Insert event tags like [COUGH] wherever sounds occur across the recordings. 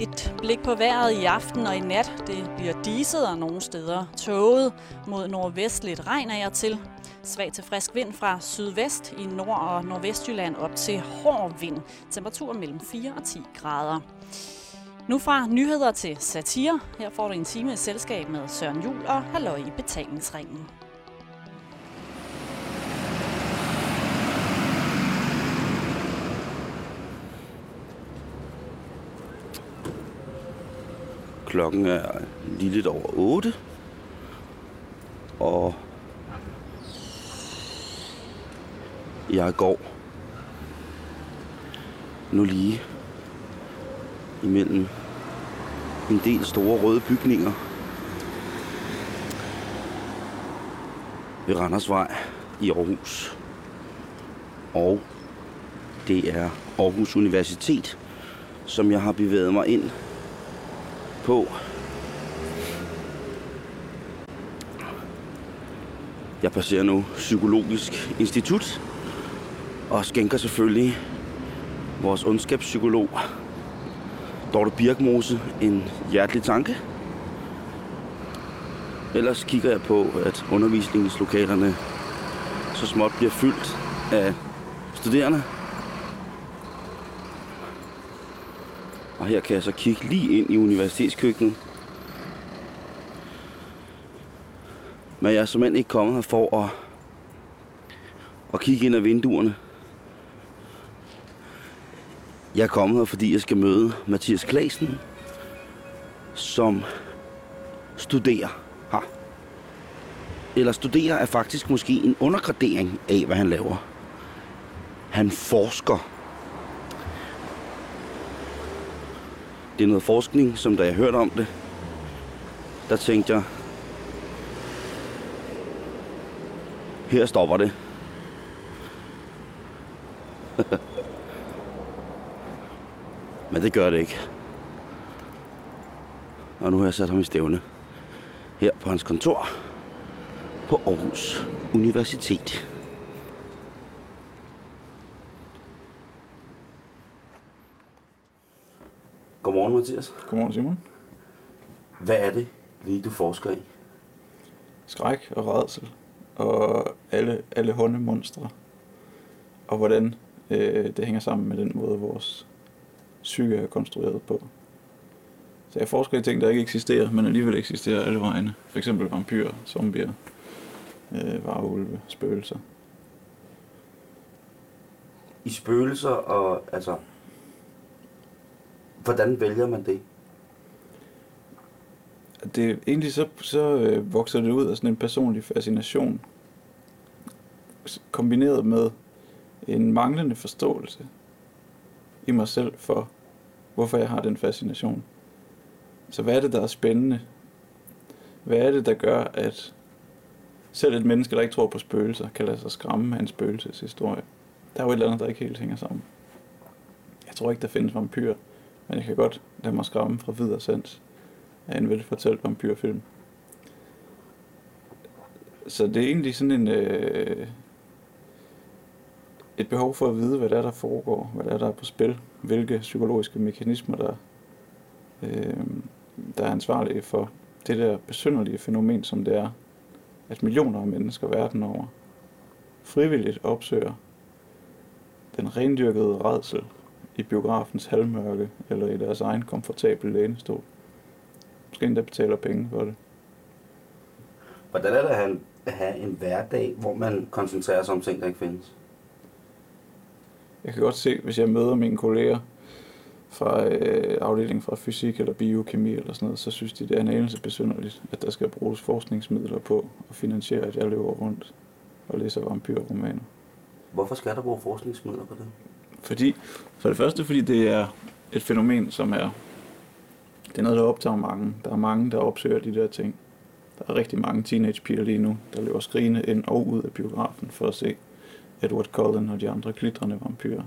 Et blik på vejret i aften og i nat. Det bliver diset og nogle steder tåget. Mod nordvestligt regn af til. Svag til frisk vind fra sydvest i nord- og nordvestjylland op til hård vind. Temperatur mellem 4 og 10 grader. Nu fra nyheder til satire. Her får du en time i selskab med Søren Jul og Halløj i betalingsringen. Klokken er lige lidt over 8. Og jeg går nu lige imellem en del store røde bygninger ved Randersvej i Aarhus. Og det er Aarhus Universitet, som jeg har bevæget mig ind på. Jeg passerer nu Psykologisk Institut og skænker selvfølgelig vores ondskabspsykolog Dorte Birkmose en hjertelig tanke. Ellers kigger jeg på, at undervisningslokalerne så småt bliver fyldt af studerende. Og her kan jeg så kigge lige ind i universitetskøkkenet. Men jeg er simpelthen ikke kommet her for at, at kigge ind ad vinduerne. Jeg er kommet her, fordi jeg skal møde Mathias Klasen, som studerer her. Eller studerer er faktisk måske en undergradering af, hvad han laver. Han forsker. Det er noget forskning, som da jeg hørte om det, der tænkte jeg, her stopper det. [LAUGHS] Men det gør det ikke. Og nu har jeg sat ham i stævne. Her på hans kontor på Aarhus Universitet. Godmorgen, Mathias. Godmorgen, Simon. Hvad er det lige, du forsker i? Skræk og rædsel og alle, alle håndemonstre. Og hvordan øh, det hænger sammen med den måde, vores psyke er konstrueret på. Så jeg forsker i ting, der ikke eksisterer, men alligevel eksisterer alle vegne. For eksempel vampyrer, zombier, øh, varulve, spøgelser. I spøgelser og altså... Hvordan vælger man det? Det, egentlig så, så øh, vokser det ud af sådan en personlig fascination, kombineret med en manglende forståelse i mig selv for, hvorfor jeg har den fascination. Så hvad er det, der er spændende? Hvad er det, der gør, at selv et menneske, der ikke tror på spøgelser, kan lade sig skræmme af en spøgelseshistorie? Der er jo et eller andet, der ikke helt hænger sammen. Jeg tror ikke, der findes vampyrer, men jeg kan godt lade mig skræmme fra videre sans af en velfortalt vampyrfilm. Så det er egentlig sådan en... Øh, et behov for at vide, hvad der er, der foregår, hvad der er, der er på spil, hvilke psykologiske mekanismer, der, øh, der er ansvarlige for det der besynderlige fænomen, som det er, at millioner af mennesker verden over frivilligt opsøger den rendyrkede redsel i biografens halvmørke eller i deres egen komfortable lænestol. Måske endda betaler penge for det. Hvordan er det at have en, at have en hverdag, hvor man koncentrerer sig om ting, der ikke findes? Jeg kan godt se, hvis jeg møder mine kolleger fra øh, afdelingen fra fysik eller biokemi eller sådan noget, så synes de, det er en anelse besynderligt, at der skal bruges forskningsmidler på at finansiere, at jeg løber rundt og læser vampyrromaner. Hvorfor skal der bruge forskningsmidler på det? Fordi, for det første, fordi det er et fænomen, som er, det er noget, der optager mange. Der er mange, der opsøger de der ting. Der er rigtig mange teenagepiger lige nu, der løber skrigende ind og ud af biografen for at se Edward Cullen og de andre glitrende vampyrer.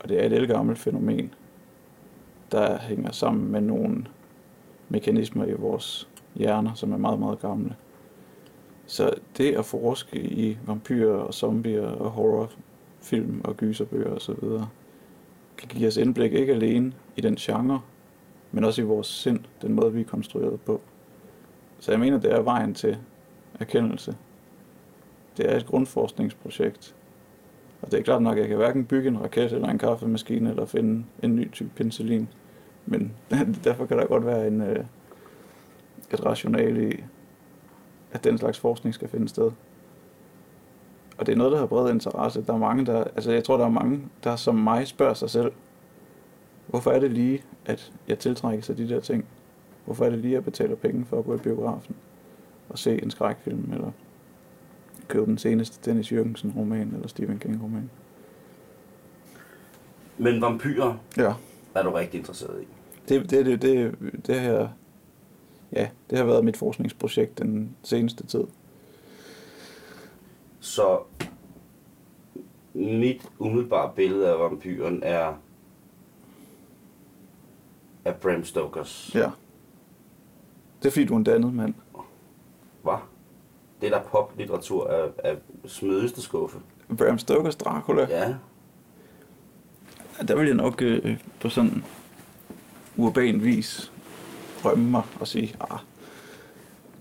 Og det er et gammelt fænomen, der hænger sammen med nogle mekanismer i vores hjerner, som er meget, meget gamle. Så det at forske i vampyrer og zombier og horror film og gyserbøger osv., kan give os indblik ikke alene i den genre, men også i vores sind, den måde, vi er konstrueret på. Så jeg mener, det er vejen til erkendelse. Det er et grundforskningsprojekt. Og det er klart nok, at jeg kan hverken bygge en raket eller en kaffemaskine eller finde en ny type penicillin. Men [LAUGHS] derfor kan der godt være en, øh, et rationale i, at den slags forskning skal finde sted. Og det er noget, der har bred interesse. Der er mange, der, altså jeg tror, der er mange, der som mig spørger sig selv, hvorfor er det lige, at jeg tiltrækker sig de der ting? Hvorfor er det lige, at jeg betaler penge for at gå i biografen og se en skrækfilm, eller købe den seneste Dennis Jørgensen roman, eller Stephen King roman? Men vampyrer Ja, er du rigtig interesseret i. det, det, det, det, det her, ja, det har været mit forskningsprojekt den seneste tid. Så mit umiddelbare billede af vampyren er af Bram Stokers. Ja. Det er fordi, du er en dannet mand. Hvad? Det der poplitteratur af, af smødeste skuffe. Bram Stokers Dracula. Ja. Der vil jeg nok øh, på sådan urban vis rømme mig og sige, ah,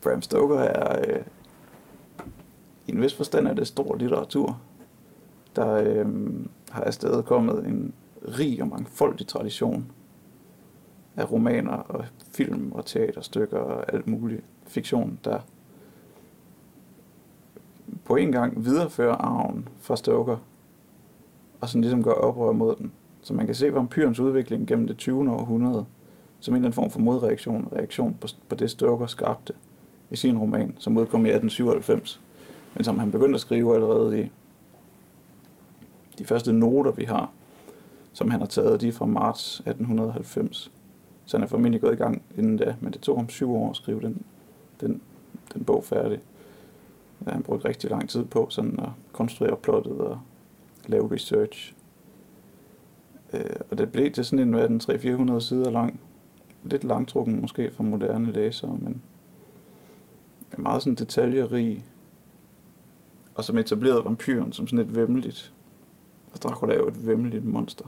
Bram Stoker er øh, i en vis forstand er det stor litteratur, der øh, har afsted kommet en rig og mangfoldig tradition af romaner og film og teaterstykker og alt muligt fiktion, der på en gang viderefører arven fra Stoker, og sådan ligesom gør oprør mod den. Så man kan se vampyrens udvikling gennem det 20. århundrede, som en eller anden form for modreaktion reaktion på, på det Stoker skabte i sin roman, som udkom i 1897, men som han begyndte at skrive allerede i de første noter, vi har, som han har taget, de er fra marts 1890. Så han er formentlig gået i gang inden da, men det tog ham syv år at skrive den, den, den bog færdig. Ja, han brugte rigtig lang tid på sådan at konstruere plottet og lave research. Øh, og det blev til sådan en, hvad den, 300-400 sider lang. Lidt langtrukken måske for moderne læsere, men meget sådan detaljerig. Og som etablerede vampyren som sådan et vemmeligt. Og Dracula er jo et vemmeligt monster.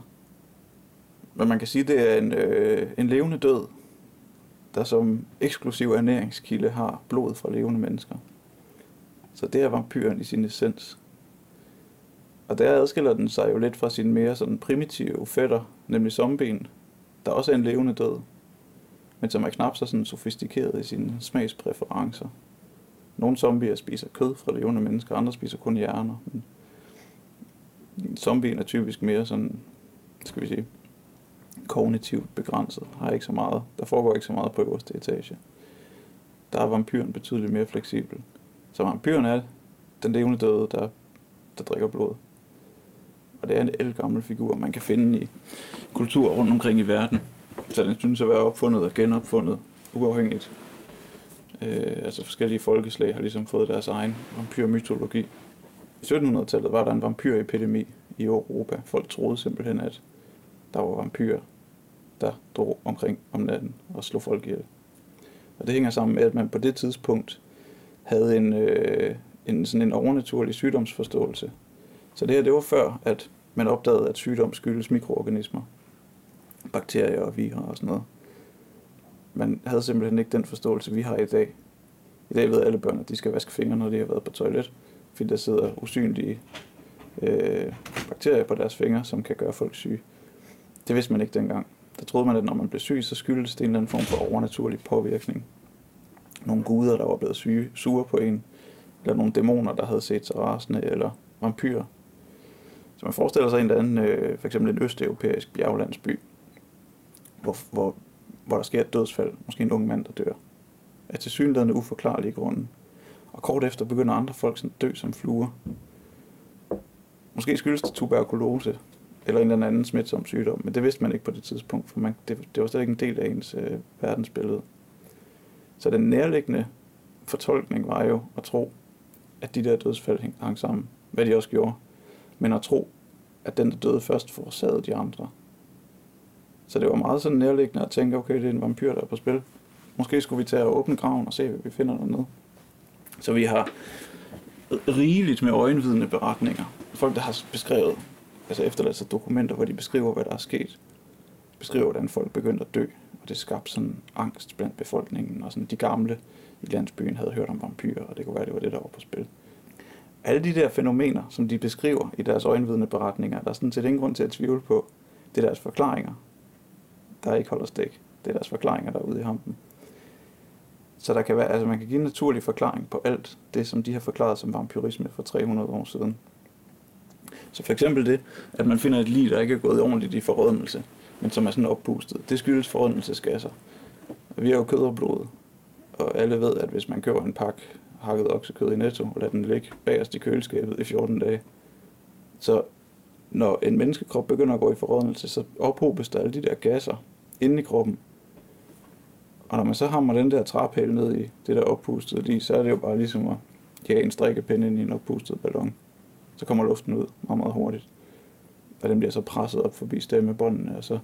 Men man kan sige, det er en, øh, en levende død, der som eksklusiv ernæringskilde har blod fra levende mennesker. Så det er vampyren i sin essens. Og der adskiller den sig jo lidt fra sin mere sådan primitive fætter, nemlig zombien, der også er en levende død, men som er knap så sådan sofistikeret i sine smagspræferencer. Nogle zombier spiser kød fra levende mennesker, andre spiser kun hjerner. Men zombien er typisk mere sådan, skal vi sige, kognitivt begrænset, har ikke så meget, der foregår ikke så meget på øverste etage. Der er vampyren betydeligt mere fleksibel. Så vampyren er den levende døde, der, der drikker blod. Og det er en elgammel figur, man kan finde i kultur rundt omkring i verden. Så den synes at være opfundet og genopfundet uafhængigt. Øh, altså forskellige folkeslag har ligesom fået deres egen vampyrmytologi. I 1700-tallet var der en vampyrepidemi i Europa. Folk troede simpelthen, at der var vampyrer, der drog omkring om natten og slog folk ihjel. Og det hænger sammen med, at man på det tidspunkt havde en, øh, en, sådan en overnaturlig sygdomsforståelse. Så det her, det var før, at man opdagede, at sygdom skyldes mikroorganismer, bakterier og virer og sådan noget. Man havde simpelthen ikke den forståelse, vi har i dag. I dag ved alle børn, at de skal vaske fingre, når de har været på toilet, fordi der sidder usynlige øh, bakterier på deres fingre, som kan gøre folk syge. Det vidste man ikke dengang. Der troede man, at når man blev syg, så skyldes det en eller anden form for overnaturlig påvirkning. Nogle guder, der var blevet syge, sure på en, eller nogle dæmoner, der havde set sig rasende, eller vampyrer. Så man forestiller sig en eller anden, øh, for eksempel en østeuropæisk bjerglandsby, hvor, hvor, hvor der sker et dødsfald, måske en ung mand, der dør. Af tilsyneladende uforklarlige grunde. Og kort efter begynder andre folk sådan at dø som fluer. Måske skyldes det tuberkulose, eller en eller anden smitsom sygdom, men det vidste man ikke på det tidspunkt, for man, det, det var slet ikke en del af ens øh, verdensbillede. Så den nærliggende fortolkning var jo at tro, at de der dødsfald hang, hang sammen, hvad de også gjorde, men at tro, at den, der døde først, forårsagede de andre. Så det var meget sådan nærliggende at tænke, okay, det er en vampyr, der er på spil. Måske skulle vi tage og åbne graven og se, hvad vi finder dernede. Så vi har rigeligt med øjenvidende beretninger. Folk, der har beskrevet altså efterladt sig dokumenter, hvor de beskriver, hvad der er sket. Beskriver, hvordan folk begyndte at dø, og det skabte sådan angst blandt befolkningen, og sådan de gamle i landsbyen havde hørt om vampyrer, og det kunne være, det var det, der var på spil. Alle de der fænomener, som de beskriver i deres øjenvidende beretninger, der er sådan set ingen grund til at tvivle på. Det er deres forklaringer, der ikke holder stik. Det er deres forklaringer, der er ude i hampen. Så der kan være, altså man kan give en naturlig forklaring på alt det, som de har forklaret som vampyrisme for 300 år siden. Så for eksempel det, at man finder et lig, der ikke er gået ordentligt i forrådnelse, men som er sådan oppustet. Det skyldes forrådnelsesgasser. Vi har jo kød og blod, og alle ved, at hvis man køber en pakke hakket oksekød i Netto og lader den ligge bagerst i køleskabet i 14 dage, så når en menneskekrop begynder at gå i forrådnelse, så ophobes der alle de der gasser inde i kroppen. Og når man så hammer den der træpæl ned i det der oppustede lige, så er det jo bare ligesom at jage en strikkepinde ind i en oppustet ballon. Så kommer luften ud meget, meget hurtigt. Og den bliver så presset op forbi stemmebåndene, og så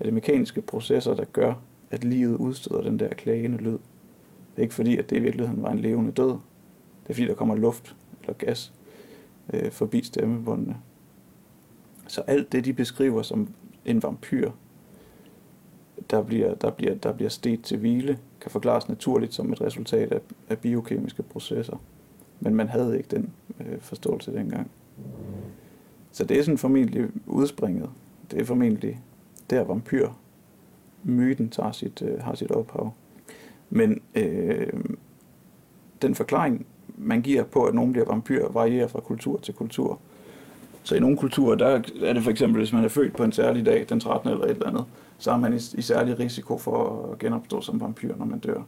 er det mekaniske processer, der gør, at livet udstøder den der klagende lyd. Det er ikke fordi, at det i virkeligheden var en levende død. Det er fordi, der kommer luft eller gas øh, forbi stemmebåndene. Så alt det, de beskriver som en vampyr, der bliver, der bliver, der bliver stedt til hvile, kan forklares naturligt som et resultat af, af biokemiske processer. Men man havde ikke den øh, forståelse dengang. Så det er sådan formentlig udspringet. Det er formentlig der vampyr myten tager sit, øh, har sit ophav. Men øh, den forklaring, man giver på, at nogen bliver vampyr, varierer fra kultur til kultur. Så i nogle kulturer, der er det for eksempel, hvis man er født på en særlig dag, den 13. eller et eller andet, så er man i, i særlig risiko for at genopstå som vampyr, når man dør.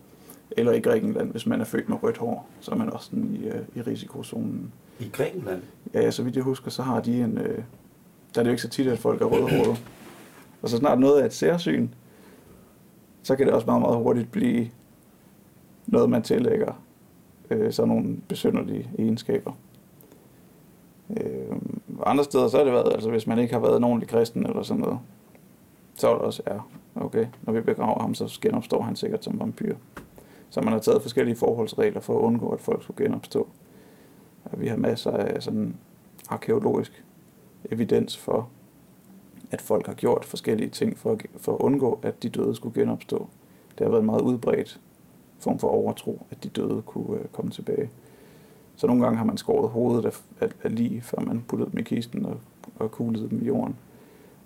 Eller i Grækenland, hvis man er født med rødt hår, så er man også sådan i, øh, i risikozonen. I Grækenland? Ja, så vidt jeg husker, så har de en... Øh, der er det jo ikke så tit, at folk er rødhårede. Og så snart noget er et særsyn, så kan det også meget, meget hurtigt blive noget, man tillægger øh, sådan nogle besynderlige egenskaber. Øh, andre steder, så har det været, altså hvis man ikke har været en ordentlig kristen eller sådan noget, så er det også, ja, okay, når vi begraver ham, så genopstår han sikkert som vampyr. Så man har taget forskellige forholdsregler for at undgå, at folk skulle genopstå. Og vi har masser af sådan arkeologisk evidens for, at folk har gjort forskellige ting for at, for at undgå, at de døde skulle genopstå. Det har været en meget udbredt form for overtro, at de døde kunne øh, komme tilbage. Så nogle gange har man skåret hovedet af, af, af lige, før man puttede dem i kisten og, og kuglede dem i jorden.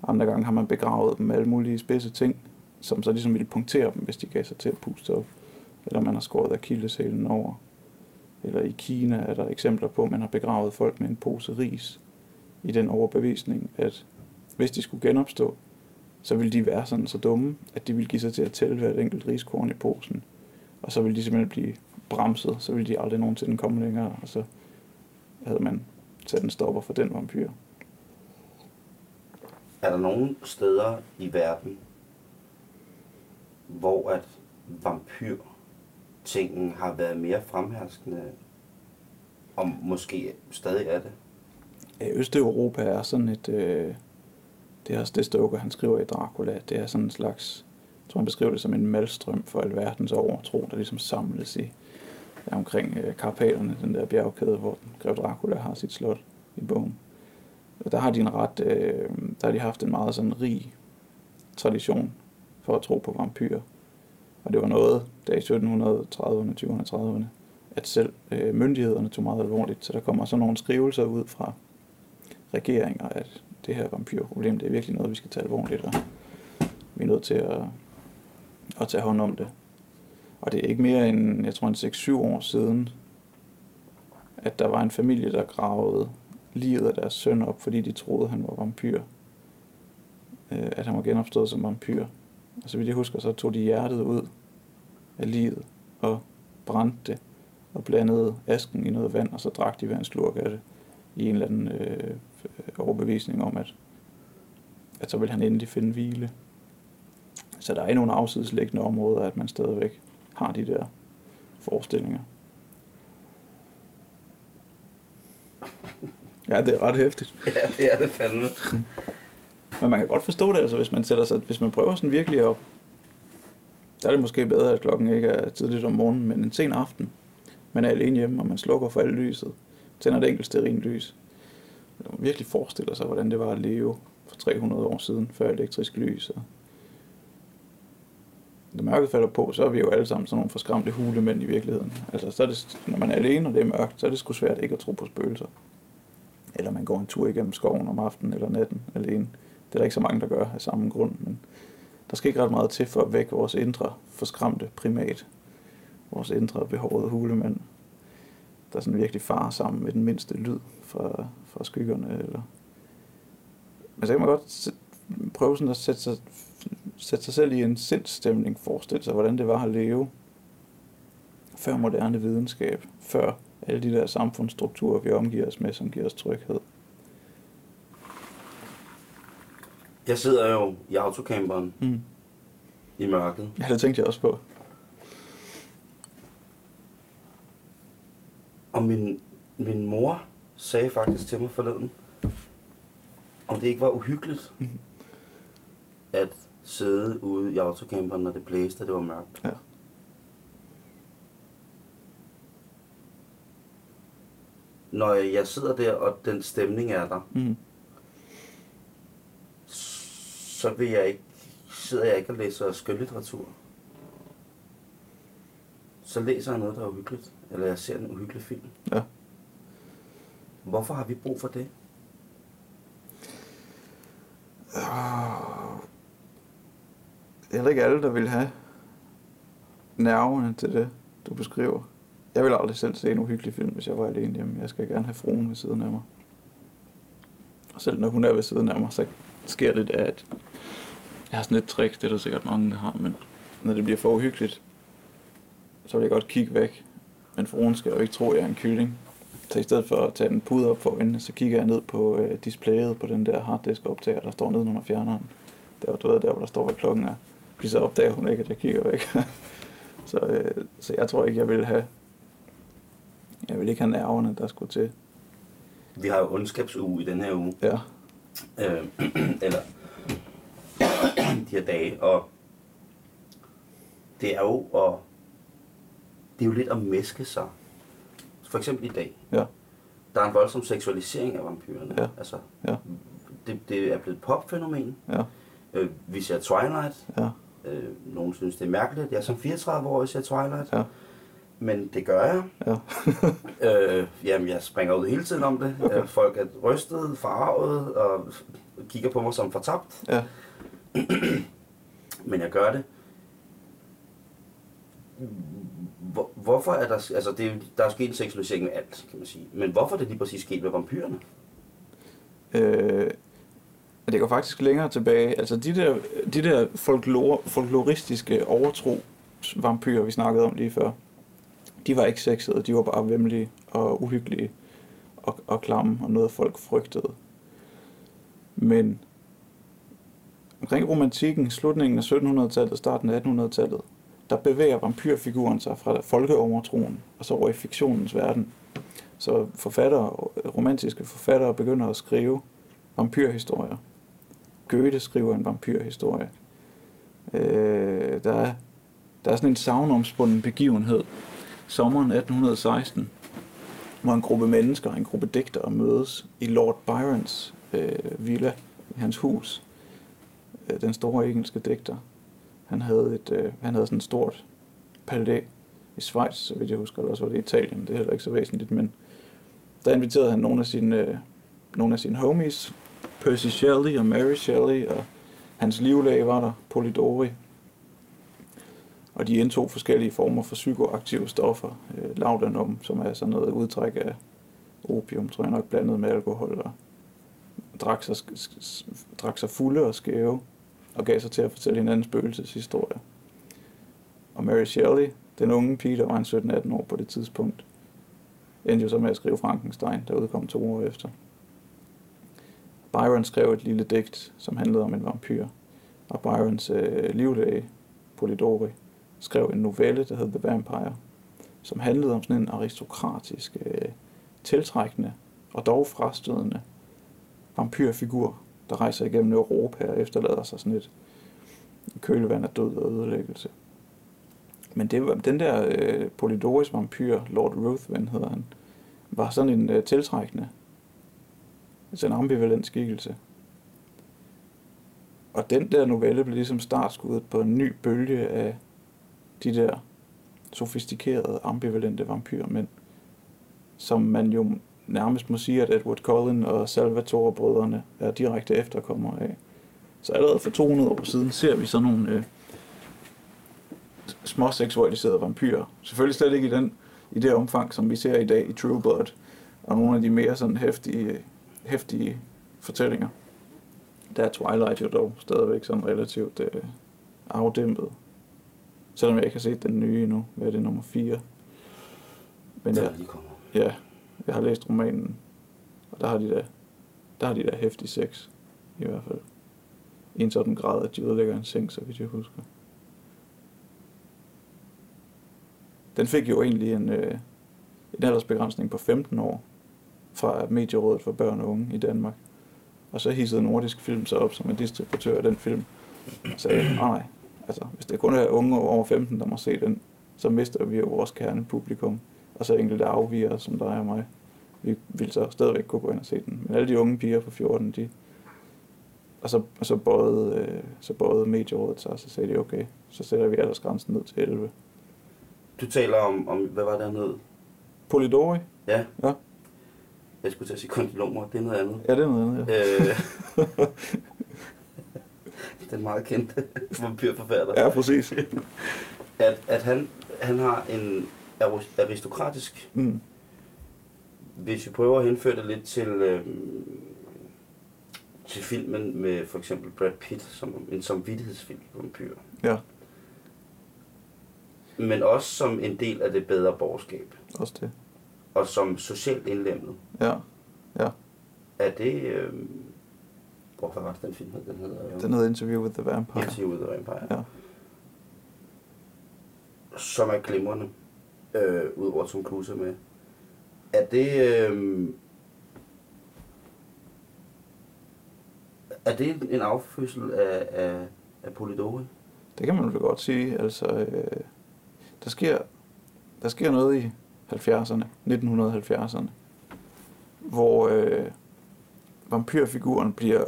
Andre gange har man begravet dem med alle mulige spidse ting, som så ligesom ville punktere dem, hvis de gav sig til at puste op. Eller man har skåret akilleshælen over. Eller i Kina er der eksempler på, at man har begravet folk med en pose ris i den overbevisning, at hvis de skulle genopstå, så ville de være sådan så dumme, at de ville give sig til at tælle hvert enkelt riskorn i posen. Og så ville de simpelthen blive bremset, så ville de aldrig nogensinde komme længere, og så havde man sat en stopper for den vampyr. Er der nogen steder i verden, hvor at vampyr tingen har været mere fremherskende, og måske stadig er det? Ja, Østeuropa er sådan et, øh, det er også det Stoker, han skriver i Dracula, det er sådan en slags, jeg tror han beskriver det som en malstrøm for alverdens overtro, der ligesom samles i, omkring øh, Karpaterne, den der bjergkæde, hvor Grev Dracula har sit slot i bogen. Der har de en ret, øh, der har de haft en meget sådan rig tradition for at tro på vampyrer. Og det var noget, der i 1730'erne, 20'erne, 30'erne, at selv øh, myndighederne tog meget alvorligt. Så der kommer sådan nogle skrivelser ud fra regeringer, at det her vampyrproblem, det er virkelig noget, vi skal tage alvorligt, og vi er nødt til at, at tage hånd om det. Og det er ikke mere end, jeg tror, en 6-7 år siden, at der var en familie, der gravede livet af deres søn op, fordi de troede, han var vampyr. Øh, at han var genopstået som vampyr. Og så vidt jeg husker, så tog de hjertet ud af livet og brændte det og blandede asken i noget vand, og så drak de hver en slurk af det i en eller anden øh, overbevisning om, at, at så vil han endelig finde hvile. Så der er i nogle afsidesliggende områder, at man stadigvæk har de der forestillinger. Ja, det er ret hæftigt. [LAUGHS] Ja, det er det fandme. Men man kan godt forstå det, altså hvis man sætter sig, hvis man prøver sådan virkelig at, der er det måske bedre, at klokken ikke er tidligt om morgenen, men en sen aften, man er alene hjemme, og man slukker for alle lyset, tænder et enkelt sterin lys, virkelig forestiller sig, hvordan det var at leve for 300 år siden, før elektrisk lys. Og når mørket falder på, så er vi jo alle sammen sådan nogle forskræmte hulemænd i virkeligheden. Altså, så er det, når man er alene, og det er mørkt, så er det sgu svært ikke at tro på spøgelser. Eller man går en tur igennem skoven om aftenen eller natten alene. Det er der ikke så mange, der gør af samme grund, men der skal ikke ret meget til for at vække vores indre forskræmte primat. Vores indre behårede hulemand, der sådan virkelig farer sammen med den mindste lyd fra, fra skyggerne. Eller... Men så kan man godt prøve sådan at sætte sig, sætte sig selv i en sindsstemning, forestille sig, hvordan det var at leve før moderne videnskab, før alle de der samfundsstrukturer, vi omgiver os med, som giver os tryghed. Jeg sidder jo i autocamperen Mm. i mørket. Ja, det tænkte jeg også på. Og min, min mor sagde faktisk til mig forleden, om det ikke var uhyggeligt Mhm. at sidde ude i autocamperen, når det blæste, og det var mørkt. Ja. Når jeg sidder der, og den stemning er der, Mm. så vil jeg ikke, sidder jeg ikke og læser skønlitteratur. Så læser jeg noget, der er uhyggeligt. Eller jeg ser en uhyggelig film. Ja. Hvorfor har vi brug for det? Er heller ikke alle, der vil have nerverne til det, du beskriver. Jeg vil aldrig selv se en uhyggelig film, hvis jeg var alene hjemme. Jeg skal gerne have fruen ved siden af mig. Og selv når hun er ved siden af mig, så sker det, at jeg har sådan et trick, det er der sikkert mange, der har, men når det bliver for uhyggeligt, så vil jeg godt kigge væk. Men fruen skal jo ikke tro, at jeg er en kylling. Så i stedet for at tage en pude op for øjnene, så kigger jeg ned på øh, displayet på den der harddisk-optager, der står nede under fjerneren. Der, du ved, der hvor der står, hvad klokken er. Fordi så opdager hun ikke, at jeg kigger væk. [LAUGHS] så, øh, så jeg tror ikke, jeg vil have... Jeg vil ikke have nerverne, der skulle til. Vi har jo ondskabsuge i den her uge. Ja, øh, [CLEARS THROAT] eller de her dage, og det er jo at, det er jo lidt at mæske sig. For eksempel i dag, ja, der er en voldsom seksualisering af vampyrerne. Ja. Altså, ja, det, det er blevet et popfænomen. ja, Øh, vi ser Twilight. ja, Øh, nogen synes, det er mærkeligt. Jeg er som 34-årig ser Twilight. ja, Men det gør jeg. ja. [LAUGHS] Øh, jamen, jeg springer ud hele tiden om det. Okay. Folk er rystet, farvet og kigger på mig som fortabt. ja. [CLEARS THROAT] Men jeg gør det. Hvor, hvorfor er der... Altså, det er, der er sket en seksualisering med alt, kan man sige. Men hvorfor er det lige præcis sket med vampyrerne? Øh, det går faktisk længere tilbage. Altså de der, de der folklore, folkloristiske overtro vampyrer, vi snakkede om lige før, de var ikke sexede, de var bare vemmelige og uhyggelige og, og klamme og noget folk frygtede. Men omkring romantikken, slutningen af 1700-tallet, starten af 1800-tallet, der bevæger vampyrfiguren sig fra folkeovertroen og så over i fiktionens verden. Så forfattere, romantiske forfattere begynder at skrive vampyrhistorier. Goethe skriver en vampyrhistorie. Øh, der, er, der er sådan en savnomspunden begivenhed, sommeren 1816, hvor en gruppe mennesker, en gruppe digtere mødes i Lord Byrons øh, villa, i hans hus. Øh, den store engelske digter. Han havde, et, øh, han havde sådan et stort palæ i Schweiz, så vidt jeg husker, eller også var det i Italien, det er heller ikke så væsentligt, men der inviterede han nogle af sine, øh, nogle af sine homies, Percy Shelley og Mary Shelley, og hans livlæge var der, Polidori. Og de indtog forskellige former for psykoaktive stoffer. Øh, laudanum, som er sådan noget udtræk af opium, tror jeg nok, blandet med alkohol, og drak sig, drak sig fulde og skæve, og gav sig til at fortælle hinanden spøgelseshistorier. Og Mary Shelley, den unge pige, der var en 17-18 år på det tidspunkt, endte jo så med at skrive Frankenstein, der udkom to år efter. Byron skrev et lille digt, som handlede om en vampyr, og Byrons øh, livlæge, Polidori, skrev en novelle, der hed The Vampire, som handlede om sådan en aristokratisk, øh, tiltrækkende og dog frastødende vampyrfigur, der rejser igennem Europa og efterlader sig sådan et kølevand af død og ødelæggelse. Men det var, den der øh, Polidoris vampyr, Lord Ruthven hedder han, var sådan en øh, tiltrækkende Altså en ambivalent skikkelse. Og den der novelle blev ligesom startskuddet på en ny bølge af de der sofistikerede, ambivalente vampyrmænd, som man jo nærmest må sige, at Edward Cullen og Salvatore-brødrene er direkte efterkommere af. Så allerede for 200 år siden ser vi sådan nogle øh, små seksualiserede vampyrer. Selvfølgelig slet ikke i, den, i det omfang, som vi ser i dag i True Blood, og nogle af de mere sådan hæftige, hæftige fortællinger. Der er Twilight jo dog stadigvæk sådan relativt øh, afdæmpet. Selvom jeg ikke har set den nye endnu. Hvad er det, nummer 4? Men Der ja, er lige kommet. ja, jeg har læst romanen, og der har de da, der har de da hæftig sex, i hvert fald. I en sådan grad, at de ødelægger en seng, så vidt jeg husker. Den fik jo egentlig en, øh, en aldersbegrænsning på 15 år fra Medierådet for Børn og Unge i Danmark. Og så hissede Nordisk Film sig op som en distributør af den film. Og sagde, "Ah, nej, altså hvis det kun er unge over 15, der må se den, så mister vi jo vores kernepublikum. Og så enkelte afviger som dig og mig. Vi vil så stadigvæk kunne gå ind og se den. Men alle de unge piger på 14, de... Og så, og så bøjede, øh, så bøjede medierådet sig, og så sagde de, okay, så sætter vi aldersgrænsen ned til 11. Du taler om, om hvad var det, han hed? Polidori? Ja. Ja. Jeg skulle til at sige kondomer, det er noget andet. Ja, det er noget andet, ja. Øh, [LAUGHS] den meget kendte vampyrforfatter. [LAUGHS] Ja, præcis. [LAUGHS] At, at han, han har en aris- aristokratisk... Mm. Hvis vi prøver at henføre det lidt til, øhm, til filmen med for eksempel Brad Pitt, som en samvittighedsfilm vampyr. Ja, Men også som en del af det bedre borgerskab. også det. Og som socialt indlemmet. Ja, ja. Er det... Øhm, hvor hvad var den film hed? Den hedder... øhm, Den hedder Interview with the Vampire. Interview with the Vampire. Ja. Som er glimrende, øh, udover Tom Cruise med. Er det... Øh, er det en affødsel af, af, af Polidori? Det kan man vel godt sige. Altså, øh, der, sker, der sker noget i 70'erne, 1970'erne, hvor øh, vampyrfiguren bliver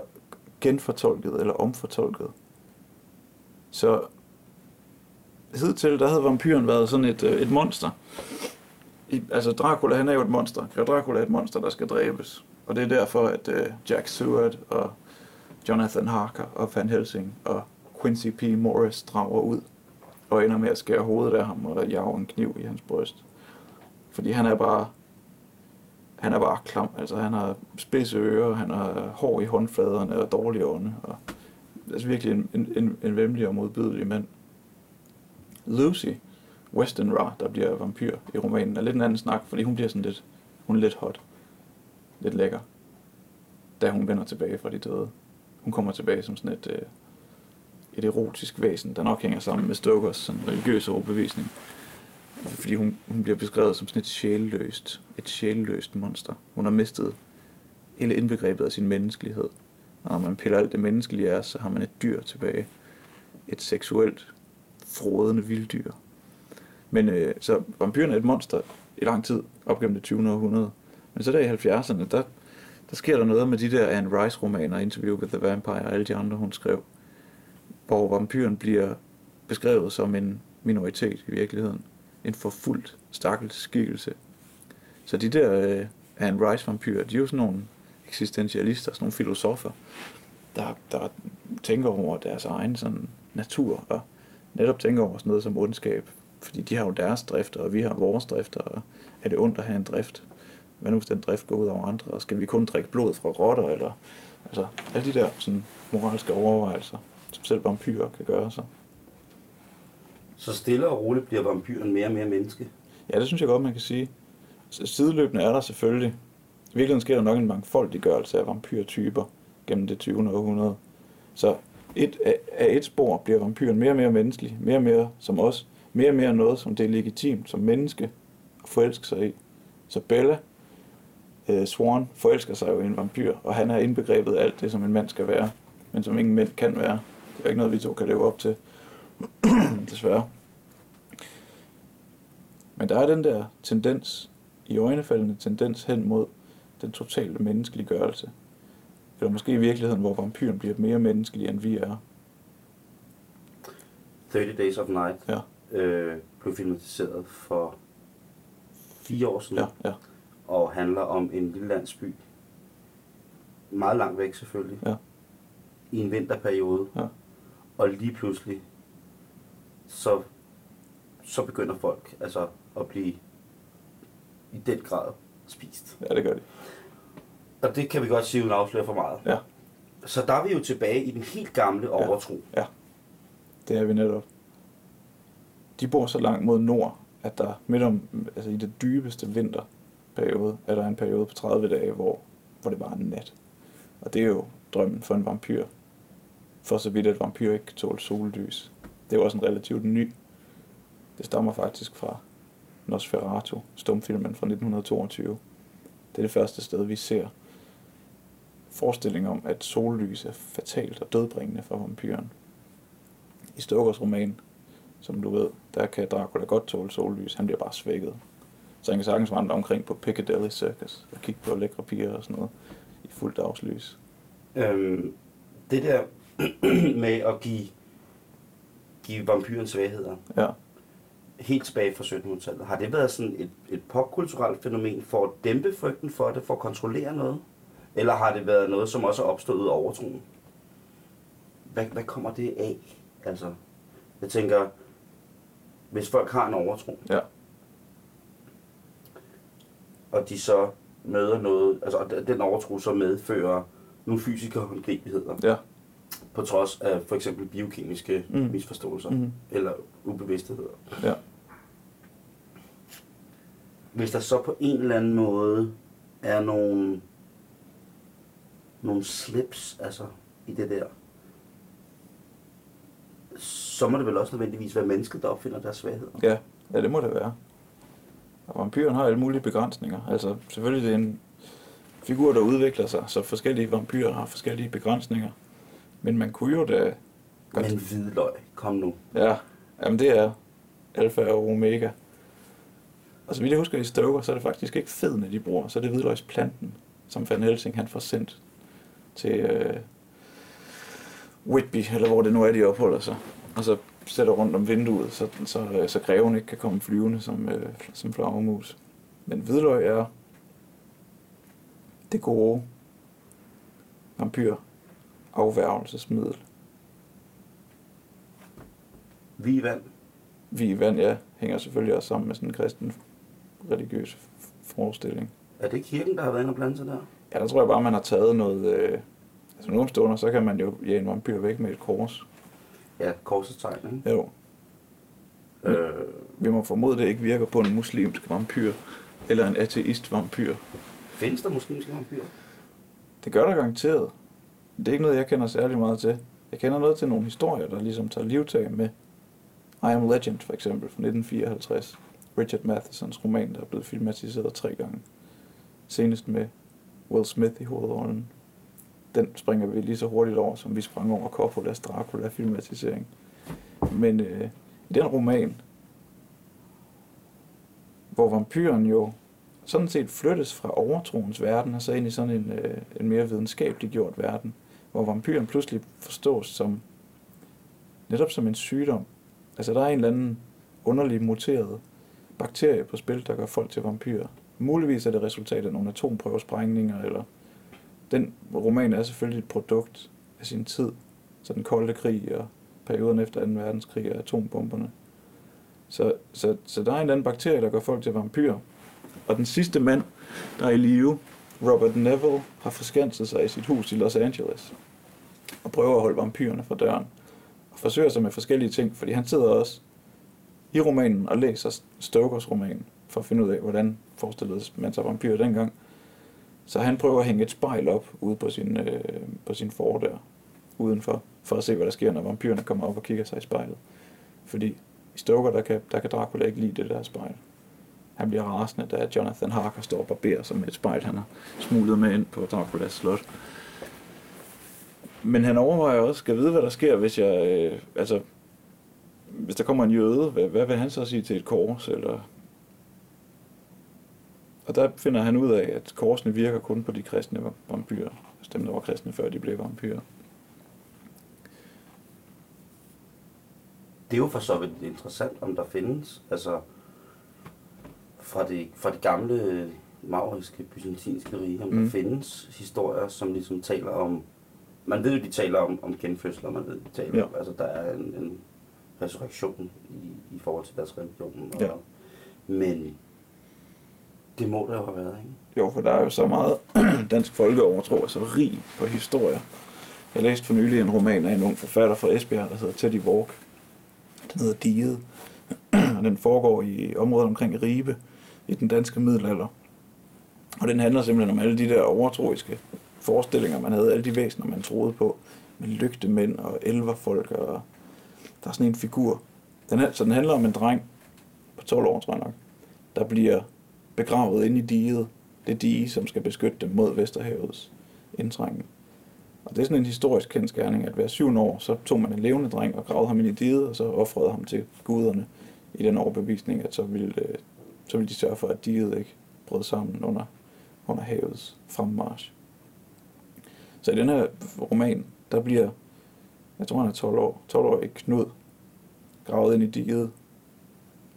genfortolket eller omfortolket. Så hidtil, der havde vampyren været sådan et, øh, et monster. I, altså Dracula, han er jo et monster. Grev Dracula er et monster, der skal dræbes. Og det er derfor, at øh, Jack Seward og Jonathan Harker og Van Helsing og Quincy P. Morris drager ud og ender med at skære hovedet af ham og jage en kniv i hans bryst. Fordi han er bare han er bare klam. Altså han har spidse ører, han har hår i håndfladerne og dårlige ånde. Og, altså virkelig en, en, en, en vemmelig og modbydelig mand. Lucy Westenra, der bliver vampyr i romanen, er lidt en anden snak, fordi hun bliver sådan lidt, hun er lidt hot. Lidt lækker. Da hun vender tilbage fra de døde. Hun kommer tilbage som sådan et, øh, et erotisk væsen, der nok hænger sammen med Stokers sådan religiøse overbevisning. Fordi hun, hun bliver beskrevet som sådan et sjælløst, et sjælløst monster. Hun har mistet hele indbegrebet af sin menneskelighed. Og når man piller alt det menneskelige af, så har man et dyr tilbage. Et seksuelt, frodende vilddyr. Men øh, så vampyren er et monster i lang tid, op gennem det 20. århundrede. Men så der i 70'erne, der, der sker der noget med de der Anne Rice-romaner, Interview with the Vampire og alle de andre, hun skrev, hvor vampyren bliver beskrevet som en minoritet i virkeligheden. En forfuldt stakkels skikkelse. Så de der øh, Anne Rice-vampyrer, de er jo sådan nogle eksistentialister, sådan nogle filosofer, der, der tænker over deres egen sådan, natur, og netop tænker over sådan noget som ondskab. Fordi de har jo deres drifter, og vi har vores drifter, og er det ondt at have en drift? Hvad nu hvis den drift går ud over andre, og skal vi kun drikke blod fra rotter, eller altså alle de der sådan, moralske overvejelser, som selv vampyrer kan gøre sig. Så stille og roligt bliver vampyren mere og mere menneske. Ja, det synes jeg godt, man kan sige. Så Sideløbende er der selvfølgelig. I virkeligheden sker der nok en mangfoldiggørelse af vampyrtyper gennem det 20. århundrede. Så et, af, af et spor bliver vampyren mere og mere menneskelig, mere og mere som os, mere og mere noget, som det er legitimt som menneske at forelske sig i. Så Bella, øh, Swan, forelsker sig jo i en vampyr, og han er indbegrebet af alt det, som en mand skal være, men som ingen mænd kan være. Det er ikke noget, vi to kan leve op til. [CLEARS THROAT] Desværre. Men der er den der tendens, i øjnefaldende tendens hen mod den totale menneskeliggørelse. Eller måske i virkeligheden, hvor vampyren bliver mere menneskelig, end vi er. 30 Days of Night Ja, øh, blev filmatiseret for fire år siden. ja, ja, og handler om en lille landsby. Meget langt væk selvfølgelig. Ja. I en vinterperiode. Ja. Og lige pludselig, så, så begynder folk altså at blive i den grad spist. ja, det gør de. Og det kan vi godt sige uden at afsløre for meget. Ja. Så der er vi jo tilbage i den helt gamle overtro. Det er vi netop. De bor så langt mod nord, at der midt om, altså i det dybeste vinterperiode, er der en periode på 30 dage, hvor, hvor det bare er nat. Og det er jo drømmen for en vampyr. For så vidt, at vampyr ikke kan tåle sollys. Det er jo også en relativt ny. Det stammer faktisk fra Nosferatu, stumfilmen fra 1922. Det er det første sted, vi ser forestilling om, at sollys er fatalt og dødbringende for vampyren. I Stokers roman, som du ved, der kan Dracula godt tåle sollys. Han bliver bare svækket. Så han kan sagtens vandre omkring på Piccadilly Circus og kigge på lækre piger og sådan noget i fuldt dagslys. Øhm, det der [CLEARS THROAT] med at give, give vampyren svagheder, Ja, helt tilbage fra 1700-tallet, har det været sådan et, et popkulturelt fænomen for at dæmpe frygten for det, for at kontrollere noget? Eller har det været noget, som også er opstået ud af overtroen? Hvad, hvad kommer det af? Altså, jeg tænker, hvis folk har en overtro, ja, og de så møder noget, altså og den overtro så medfører nogle fysiske håndgribeligheder, ja. På trods af for eksempel biokemiske Mm. mm. misforståelser Mhm. eller ubevidstheder. Ja. Hvis der så på en eller anden måde er nogle, nogle slips altså, i det der, så må det vel også nødvendigvis være mennesket, der opfinder deres svagheder. Ja, ja, det må det være. Og vampyren har alle mulige begrænsninger. Altså, selvfølgelig det er en figur, der udvikler sig, så forskellige vampyrer har forskellige begrænsninger. Men man kunne jo da... Godt. Men hvidløg, kom nu. Ja, jamen det er alfa og omega. Og så vidt jeg husker i Stoker, så er det faktisk ikke fedene, de bruger, så er det hvidløgsplanten, som Van Helsing han får sendt til øh, Whitby, eller hvor det nu er, de opholder sig. Og så sætter rundt om vinduet, så, så, øh, så greven ikke kan komme flyvende som, øh, som flagermus. Men hvidløg er det gode vampyr afværgelsesmiddel. Vi vand. Vi vand, ja, hænger selvfølgelig også sammen med sådan en kristen religiøs forestilling. Er det kirken, der har været inde og blande sig der? Ja, der tror jeg bare, man har taget noget... Øh, altså nogle stunder, så kan man jo jage en vampyr væk med et kors. Ja, korsets tegn, ikke? Jo, Øh, vi må formode, det ikke virker på en muslimsk vampyr, eller en ateist vampyr. findes der muslimske vampyrer? Det gør der garanteret. Det er ikke noget, jeg kender særlig meget til. Jeg kender noget til nogle historier, der ligesom tager livtag med I Am Legend, for eksempel, fra 1954. Richard Mathesons roman, der er blevet filmatiseret tre gange. Senest med Will Smith i hovedrollen. Den springer vi lige så hurtigt over, som vi sprang over Coppolas Dracula-filmatisering. Men øh, i den roman, hvor vampyren jo sådan set flyttes fra overtroens verden og så ind i sådan en, øh, en mere videnskabelig gjort verden, hvor vampyren pludselig forstås som netop som en sygdom. Altså der er en eller anden underlig muteret bakterie på spil, der gør folk til vampyrer. Muligvis er det resultat af nogle atomprøvesprængninger, eller den roman er selvfølgelig et produkt af sin tid, så den kolde krig og perioden efter 2. verdenskrig og atombomberne. Så, så, så der er en eller anden bakterie, der gør folk til vampyrer. Og den sidste mand, der er i live, Robert Neville, har forskanset sig i sit hus i Los Angeles og prøver at holde vampyrerne fra døren. Og forsøger sig med forskellige ting, fordi han sidder også i romanen og læser Stokers roman for at finde ud af, hvordan forestillede man sig vampyrer dengang. Så han prøver at hænge et spejl op ude på sin, øh, på sin fordør udenfor, for at se, hvad der sker, når vampyrerne kommer op og kigger sig i spejlet. Fordi i Stoker, der kan, der kan Dracula ikke lide det der spejl. Han bliver rasende, da Jonathan Harker står og barberer sig med et spejl, han har smuglet med ind på Draculas slot. Men han overvejer også, skal vide, hvad der sker, hvis jeg, øh, altså, hvis der kommer en jøde, hvad, hvad vil han så sige til et kors, eller... Og der finder han ud af, at korsene virker kun på de kristne vampyrer. Altså dem, der var kristne, før de blev vampyrer. Det er jo for så vidt interessant, om der findes, altså fra det, fra det gamle mauriske, byzantinske rige, om mm. Der findes historier, som ligesom taler om, man ved jo, de taler om, om genfødsler, man ved, de taler Ja. om, altså der er en, en resurrektion i, i forhold til deres religion. Og, Ja. Men det må der jo have været, ikke? Jo, for der er jo så meget [CLEARS THROAT] dansk folkeovertro, altså rig på historier. Jeg læste for nylig en roman af en ung forfatter fra Esbjerg, der hedder Teddy Walk. Den hedder Diget, [CLEARS THROAT] og den foregår i området omkring Ribe i den danske middelalder. Og den handler simpelthen om alle de der overtroiske forestillinger, man havde, alle de væsener, man troede på, med lygtemænd og elverfolk, og der er sådan en figur. Den her, så den handler om en dreng på 12 år, tror jeg nok, der bliver begravet inde i diget. Det dige, som skal beskytte dem mod Vesterhavets indtrængen. Og det er sådan en historisk kendskærning, at hver syvende år, så tog man en levende dreng og gravede ham ind i diget, og så offrede ham til guderne i den overbevisning, at så ville, øh, så ville de sørge for, at diget ikke brød sammen under, under havets fremmarsch. Så i den her roman, der bliver, jeg tror han er 12 år, 12 år ikke Knud, gravet ind i diget,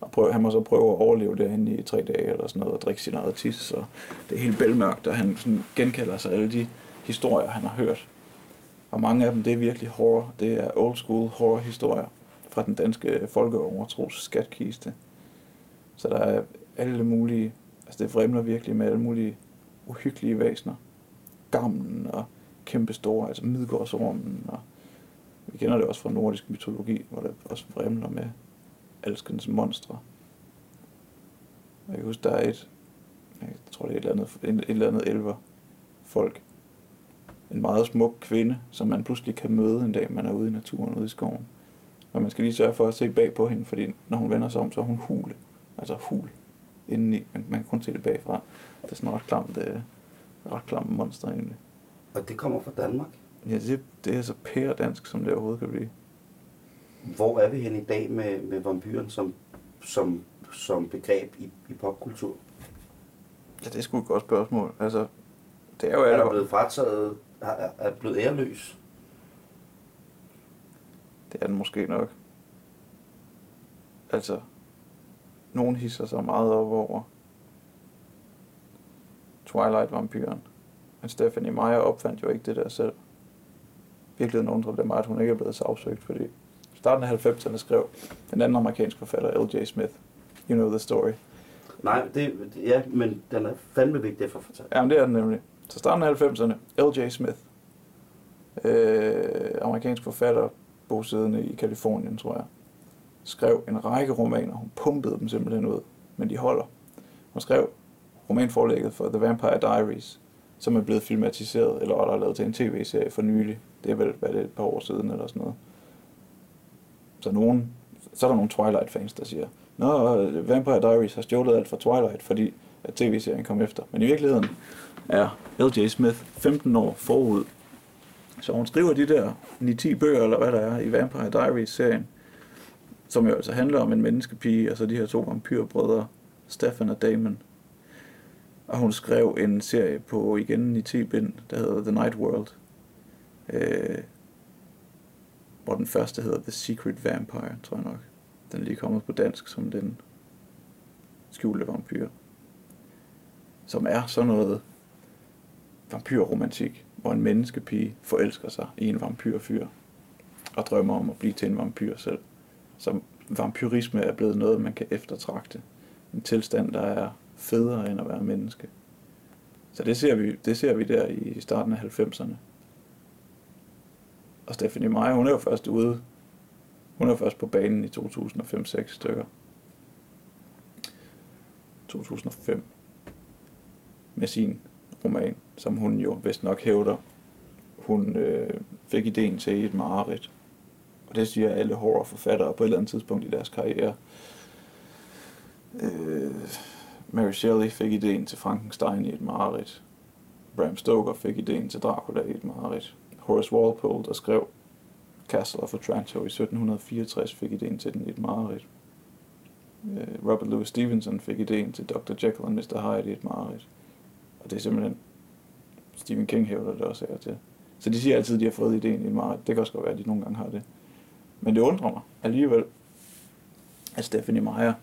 og prøv, han må så prøve at overleve derinde i tre dage eller sådan noget, og drikke sin eget tis, så det er helt bælmørkt, og han sådan genkalder sig alle de historier, han har hørt. Og mange af dem, det er virkelig horror. Det er old school horror historier fra den danske folkeovertros skatkiste. Så der er alle mulige, altså det fremler virkelig med alle mulige uhyggelige væsener. Gammen og kæmpe store, altså Midgårdsormen, og vi kender det også fra nordisk mytologi, hvor det også fremler med alskens monstre. Jeg kan huske, der er et, jeg tror det er et eller andet, et, et eller andet elver folk. En meget smuk kvinde, som man pludselig kan møde en dag, man er ude i naturen, ude i skoven. Og man skal lige sørge for at se bag på hende, fordi når hun vender sig om, så er hun hule. Altså hul indeni, men man kan kun se det bagfra. Det er sådan ret klamt, er ret klamt monster egentlig. Og det kommer fra Danmark. Ja, det, det er så pære dansk, som det overhovedet kan blive. Hvor er vi hen i dag med, med vampyren som, som, som begreb i, i popkultur? Ja, det er sgu et godt spørgsmål. Altså, det er jo Er der blevet frataget, er- er blevet æreløs? Det er den måske nok. Altså, nogen hisser sig meget op over Twilight-vampyren. Men Stephanie Meyer opfandt jo ikke det der selv. Virkelig undrer det mig, at hun ikke er blevet sagsøgt, fordi i starten af 90'erne skrev den anden amerikanske forfatter, L.J. Smith, You Know the Story. Nej, det, ja, men den er fandme vigtig at få fortalt. Jamen, det er den nemlig. Så starten af 90'erne, L.J. Smith, øh, amerikansk forfatter, bosiddende i Kalifornien, tror jeg, skrev en række romaner. Hun pumpede dem simpelthen ud, men de holder. Hun skrev romanforlægget for The Vampire Diaries, som er blevet filmatiseret, eller der er lavet til en tv-serie for nylig. Det er vel, hvad det er, et par år siden eller sådan noget. Så, nogen, så er der nogle Twilight-fans, der siger, Nå, Vampire Diaries har stjålet alt fra Twilight, fordi at tv-serien kom efter. Men i virkeligheden er L.J. Smith 15 år forud. Så hun skriver de der 9-10 bøger, eller hvad der er, i Vampire Diaries-serien, som jo altså handler om en menneskepige, altså de her to vampyrbrødre, Stefan og Damon. Og hun skrev en serie på igen i 10 bind, der hedder The Night World. Øh, hvor den første hedder The Secret Vampire, tror jeg nok. Den er lige kommet på dansk som den skjulte vampyr. Som er sådan noget vampyrromantik, hvor en menneskepige forelsker sig i en vampyrfyr og drømmer om at blive til en vampyr selv. Så vampyrisme er blevet noget, man kan eftertragte. En tilstand, der er federe end at være menneske. Så det ser vi, det ser vi der i starten af 90'erne. Og Stephanie Meyer, hun er jo først ude. Hun er først på banen i 2005-6 stykker. 2005. Med sin roman, som hun jo vist nok hævder, hun øh, fik ideen til i et mareridt. Og det siger alle horrorforfattere på et eller andet tidspunkt i deres karriere. Øh, Mary Shelley fik ideen til Frankenstein i et mareridt. Bram Stoker fik ideen til Dracula i et mareridt. Horace Walpole, der skrev Castle of Otranto i 1764, fik ideen til den i et mareridt. Øh, Robert Louis Stevenson fik ideen til Dr. Jekyll and Mr. Hyde i et mareridt. Og det er simpelthen Stephen King hævder det også her til. Så de siger altid, at de har fået ideen i et mareridt. Det kan også godt være, at de nogle gange har det. Men det undrer mig alligevel, at Stephanie Meyer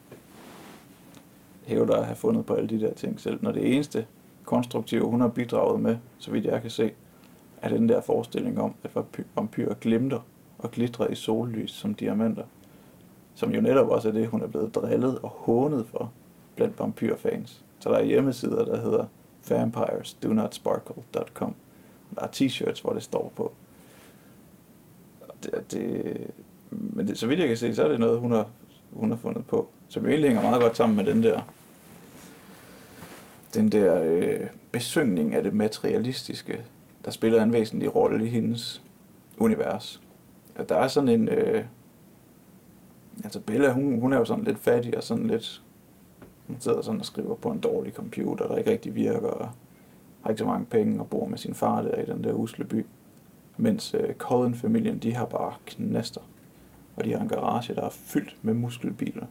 hævder at have fundet på alle de der ting selv, når det eneste konstruktive, hun har bidraget med, så vidt jeg kan se, er den der forestilling om, at vampyrer glimter og glitrer i sollys som diamanter. Som jo netop også er det, hun er blevet drillet og hånet for blandt vampyrfans. Så der er hjemmesider, der hedder vampiresdonotsparkle.com. Der er t-shirts, hvor det står på. Det, det, men det, så vidt jeg kan se, så er det noget, hun har, hun har fundet på. Som vi hænger meget godt sammen med den der den der øh, besøgning af det materialistiske, der spiller en væsentlig rolle i hendes univers. At der er sådan en... Øh, altså Bella, hun, hun er jo sådan lidt fattig og sådan lidt... Hun sidder sådan og skriver på en dårlig computer, der ikke rigtig virker, og har ikke så mange penge og bor med sin far der i den der usle by. Mens øh, Cullen-familien, de har bare knaster. Og de har en garage, der er fyldt med muskelbiler.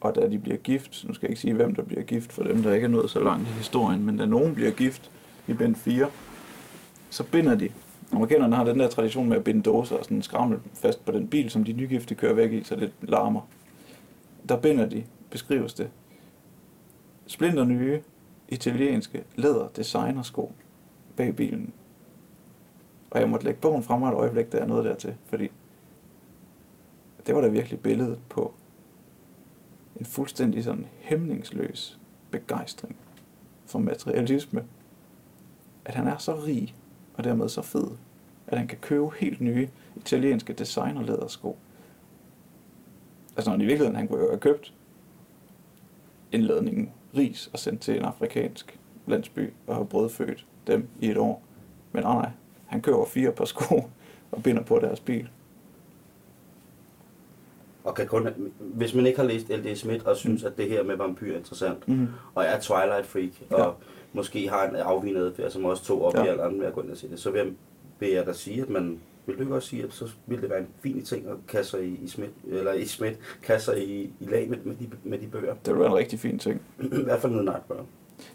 Og da de bliver gift, nu skal jeg ikke sige, hvem der bliver gift, for dem, der ikke er nået så langt i historien, men da nogen bliver gift i Bend 4, så binder de. Amerikanerne har den der tradition med at binde dåser og sådan skrammel fast på den bil, som de nygifte kører væk i, så det larmer. Der binder de, beskrives det, splinter nye italienske læder designersko bag bilen. Og jeg måtte lægge bogen frem et øjeblik, der er noget dertil, fordi det var da virkelig billedet på en fuldstændig sådan hæmningsløs begejstring for materialisme. At han er så rig, og dermed så fed, at han kan købe helt nye italienske designerlædersko. Altså når i virkeligheden han kunne jo have købt en ladning ris og sendt til en afrikansk landsby og have brødfødt dem i et år. Men nej, nej, han køber fire par sko og binder på deres bil. Og kan kun, hvis man ikke har læst L.D. Smith og synes, at det her med vampyr er interessant, Mm. og er Twilight Freak, og Ja. måske har en afvigende adfærd, som også tog op Ja. i alderen med at gå ind og se det, så vil jeg, vil jeg da sige, at man vil du ikke også sige, at så vil det være en fin ting at kaste sig i, i Smith, eller i Smith, kaste sig i, i lag med, med, de, med de bøger. Det ville være en rigtig fin ting. [CLEARS THROAT] I hvert fald med Nightmare.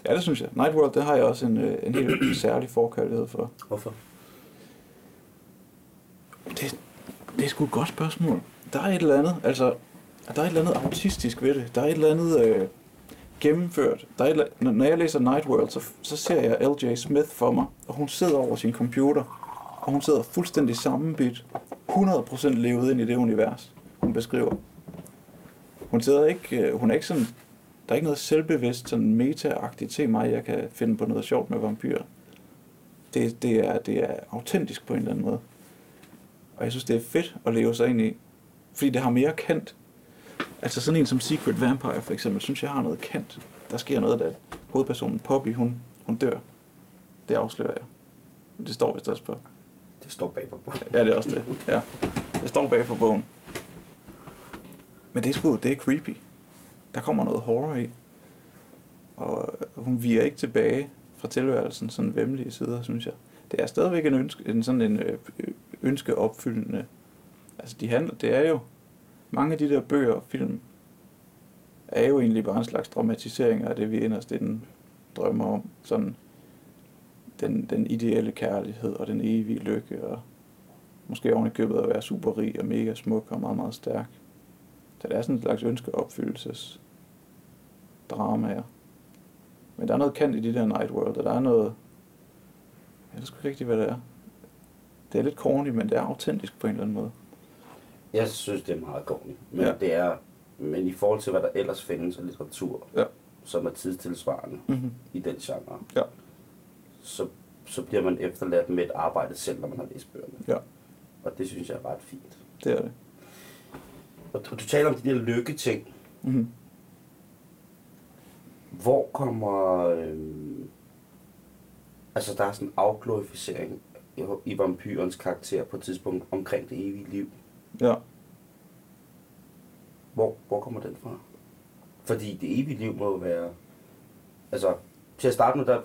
Ja, det synes jeg. Nightworld, det har jeg også en, øh, en helt [CLEARS THROAT] særlig forkærlighed for. Hvorfor? Det, det er sgu et godt spørgsmål. Der er et eller andet, altså, der er et eller andet autistisk ved det. Der er et eller andet øh, gennemført. Der er et, eller- når- når jeg læser Nightworld, så, så ser jeg L.J. Smith for mig, og hun sidder over sin computer, og hun sidder fuldstændig sammenbit, 100% levet ind i det univers, hun beskriver. Hun sidder ikke, øh, hun er ikke sådan, der er ikke noget selvbevidst, sådan meta-agtigt til mig, jeg kan finde på noget sjovt med vampyrer. Det, det, er, det er autentisk på en eller anden måde. Og jeg synes, det er fedt at leve sig ind i. Fordi det har mere kant. Altså sådan en som Secret Vampire for eksempel, synes jeg har noget kant. Der sker noget, da hovedpersonen Poppy, hun, hun dør. Det afslører jeg. Det står vist også på. Det står bag på bogen. Ja, det er også det. Ja. Det står bag for bogen. Men det er sgu, det er creepy. Der kommer noget horror i. Og hun viger ikke tilbage fra tilværelsen sådan vemmelige sider, synes jeg. Det er stadigvæk en, ønske, en sådan en øh, ønskeopfyldende... Altså, de handler, det er jo... Mange af de der bøger og film er jo egentlig bare en slags dramatisering af det, vi inderst inden drømmer om. Sådan den, den ideelle kærlighed og den evige lykke, og måske oven i købet at være super rig og mega smuk og meget, meget stærk. Så det er sådan en slags ønskeopfyldelses dramaer. Men der er noget kendt i de der Nightworld, og der er noget... Jeg ved sgu ikke rigtigt, hvad det er. Det er lidt corny, men det er autentisk på en eller anden måde. Jeg synes, det er meget corny. Men, ja. det er, men i forhold til, hvad der ellers findes af litteratur, Ja. som er tidstilsvarende Mm-hmm. i den genre, Ja. så, så bliver man efterladt med et arbejde selv, når man har læst bøgerne. Ja, Og det synes jeg er ret fint. det er det. Og du, du taler om de der lykketing. Mm-hmm. Hvor kommer... Øh, altså, der er sådan en afglorificering i, i vampyrens karakter på et tidspunkt omkring det evige liv. Ja. Hvor, hvor kommer den fra? Fordi det evige liv må jo være... Altså, til at starte med, der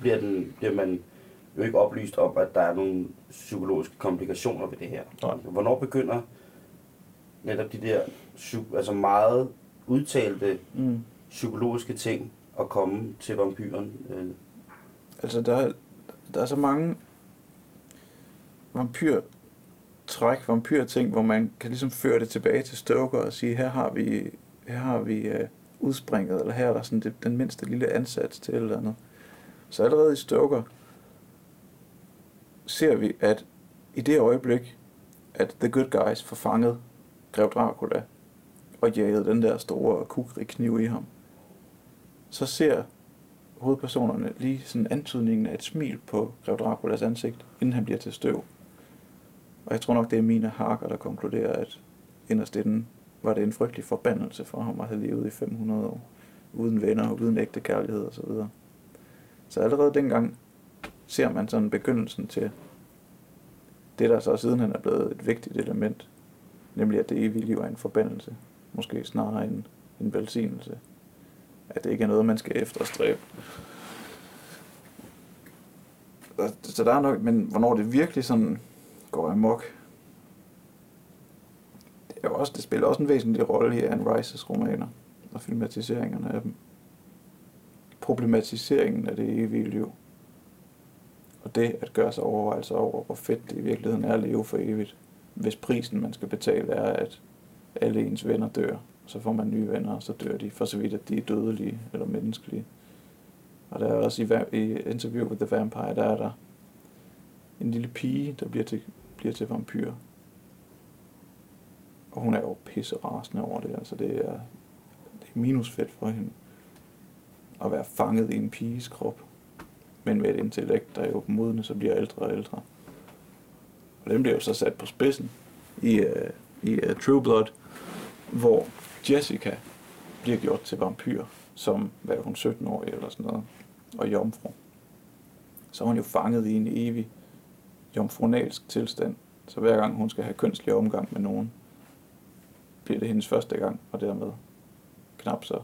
bliver, den, bliver man jo ikke oplyst om, at der er nogle psykologiske komplikationer ved det her. Nej. Hvornår begynder netop de der altså meget udtalte Mm. psykologiske ting at komme til vampyren? Øh, Altså, der er, der er så mange vampyr træk, vampyrting, hvor man kan ligesom føre det tilbage til Stoker og sige, her har vi, her har vi uh, udspringet, eller her er der sådan det, den mindste lille ansats til et eller andet. Så allerede i Stoker ser vi, at i det øjeblik, at The Good Guys får fanget Grev Dracula og jaget den der store kugrig kniv i ham, så ser hovedpersonerne lige sådan antydningen af et smil på Grev Draculas ansigt, inden han bliver til støv. Og jeg tror nok, det er mine Harker, der konkluderer, at inderst inden var det en frygtelig forbandelse for ham at have levet i 500 år, uden venner, og uden ægte kærlighed osv. Så, videre. så allerede dengang ser man sådan begyndelsen til det, der så sidenhen er blevet et vigtigt element, nemlig at det evige liv er en forbandelse, måske snarere en, en velsignelse, at det ikke er noget, man skal efterstræbe. Så der er nok, men hvornår det virkelig sådan går amok, det, er også, det spiller også en væsentlig rolle i Anne Rices romaner og filmatiseringerne af dem. Problematiseringen af det evige liv. Og det at gøre sig overvejelser over, hvor fedt det i virkeligheden er at leve for evigt. Hvis prisen, man skal betale, er, at alle ens venner dør, så får man nye venner, og så dør de, for så vidt, at de er dødelige eller menneskelige. Og der er også i, i Interview with the Vampire, der er der en lille pige, der bliver til, bliver til vampyr. Og hun er jo pisse rasende over det. Altså det er, det er minusfedt for hende at være fanget i en piges krop. Men med et intellekt, der er jo modne, så bliver ældre og ældre. Og den bliver jo så sat på spidsen i, uh, i uh, True Blood, hvor Jessica bliver gjort til vampyr, som, hvad er hun, 17 år eller sådan noget, og jomfru. Så er hun jo fanget i en evig jomfronalsk tilstand. Så hver gang hun skal have kønslig omgang med nogen, bliver det hendes første gang, og dermed knap så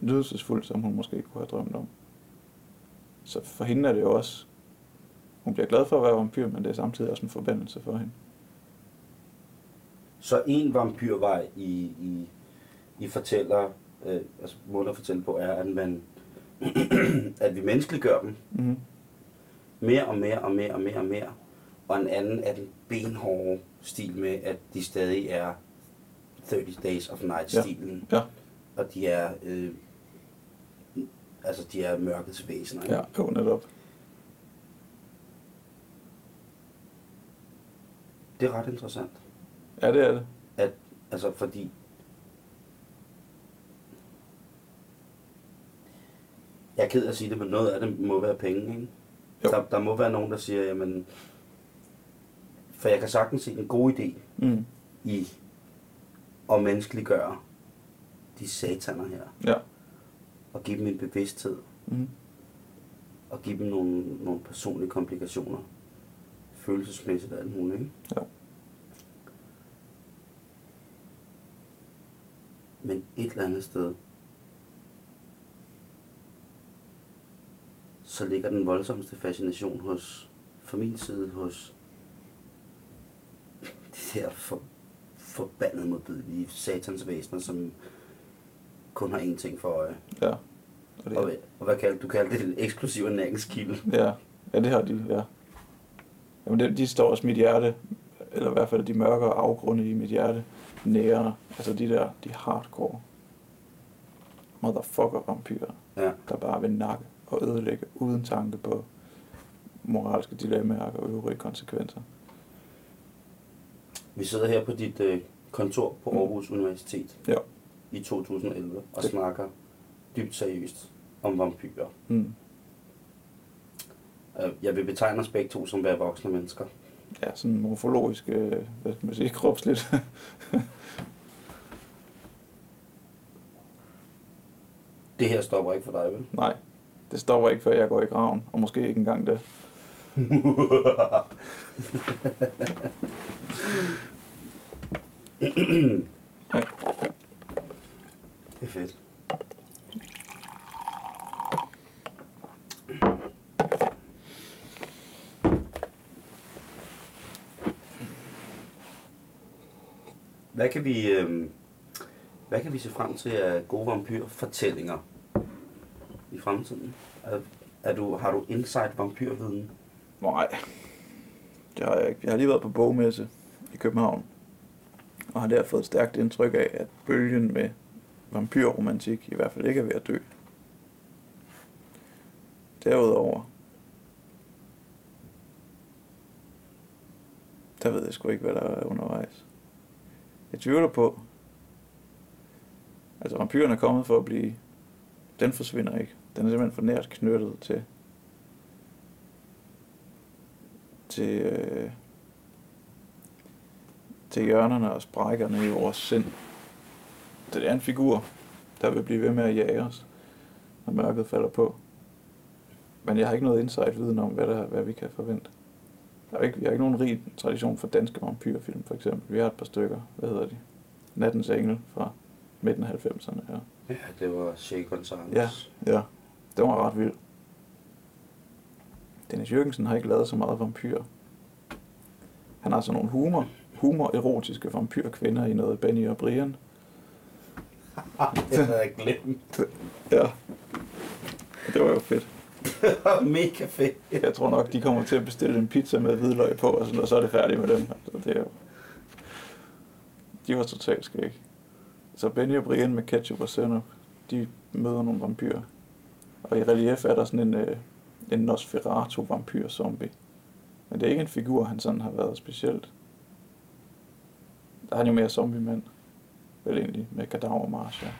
nydelsesfuldt, som hun måske kunne have drømt om. Så for hende er det jo også, hun bliver glad for at være vampyr, men det er samtidig også en forbandelse for hende. Så en vampyrvej i, i, i fortæller, øh, altså måden at fortælle på, er, at man [CLEARS THROAT] at vi menneskeliggør dem. Mm-hmm. Mere og mere og mere og mere og mere. Og en anden er den benhårde stil med, at de stadig er 30 Days of Night-stilen. Ja. Og de er, øh, altså de er mørkets væsener. ikke? Ja, jo netop. Det er ret interessant. Ja, det er det. At, altså fordi Jeg er ked af at sige det, men noget af det må være penge, ikke? Jo. Der, der må være nogen, der siger, jamen... For jeg kan sagtens se en god idé Mm. i at menneskeliggøre de sataner her. Ja. Og give dem en bevidsthed. Mm. Og give dem nogle, nogle personlige komplikationer. Følelsesmæssigt og alt muligt, ikke? Ja. Men et eller andet sted, så ligger den voldsomste fascination hos, fra min side, hos de der for, forbandede modbydelige satansvæsener, som kun har én ting for øje. Ja. Og det, Og, hvad- og hvad kaldte du kaldte det? Den eksklusive næringskilde. ja. ja, det har de, ja. Jamen, det, de står også mit hjerte, eller i hvert fald de mørkere afgrunde i mit hjerte, nære. Altså de der, de hardcore motherfucker vampyrer, Ja. der bare vil nakke og ødelægge uden tanke på moralske dilemmaer og øvrige konsekvenser. Vi sidder her på dit øh, kontor på Mm. Aarhus Universitet Ja. i 2011 og Det- snakker dybt seriøst om vampyrer. Mm. Øh, Jeg vil betegne os begge to som være voksne mennesker. Ja, sådan morfologisk, øh, hvad skal man sige, kropsligt. [LAUGHS] Det her stopper ikke for dig, vel? Nej, det stopper ikke, før jeg går i graven, og måske ikke engang det. Nej. Det er fedt. Hvad kan vi, øh, hvad kan vi se frem til af gode vampyrfortællinger i fremtiden? Er, Er du, har du insight vampyrviden? Nej, det har jeg ikke. Jeg har lige været på bogmesse i København, og har der fået et stærkt indtryk af, at bølgen med vampyrromantik i hvert fald ikke er ved at dø. Derudover, der ved jeg sgu ikke, hvad der er undervejs. Jeg tvivler på, altså vampyren er kommet for at blive, den forsvinder ikke. Den er simpelthen for nært knyttet til til, øh, til hjørnerne og sprækkerne i vores sind. Det er en figur, der vil blive ved med at jage os, når mørket falder på. Men jeg har ikke noget insight viden om, hvad, der, hvad vi kan forvente. Der er ikke, vi har ikke nogen rig tradition for danske vampyrfilm, for eksempel. Vi har et par stykker. Hvad hedder de? Nattens Engel fra midten af 90'erne. Ja. Ja, det var Shea Gonzalez. Ja, ja. Det var ret vildt. Dennis Jørgensen har ikke lavet så meget vampyr. Han har sådan nogle humor, humor-erotiske vampyrkvinder i noget Benny og Brian. det havde jeg glemt. Ja. Det var jo fedt. Mega fedt. Jeg tror nok, de kommer til at bestille en pizza med hvidløg på, og, sådan, og så er det færdigt med dem. Altså, det er jo... De var totalt skæg. Så Benny og Brian med ketchup og sennep, de møder nogle vampyrer. Og i relief er der sådan en, øh, en Nosferatu vampyr zombie. Men det er ikke en figur, han sådan har været specielt. Der er han jo mere zombie-mand. Vel egentlig, med kadavermarsch og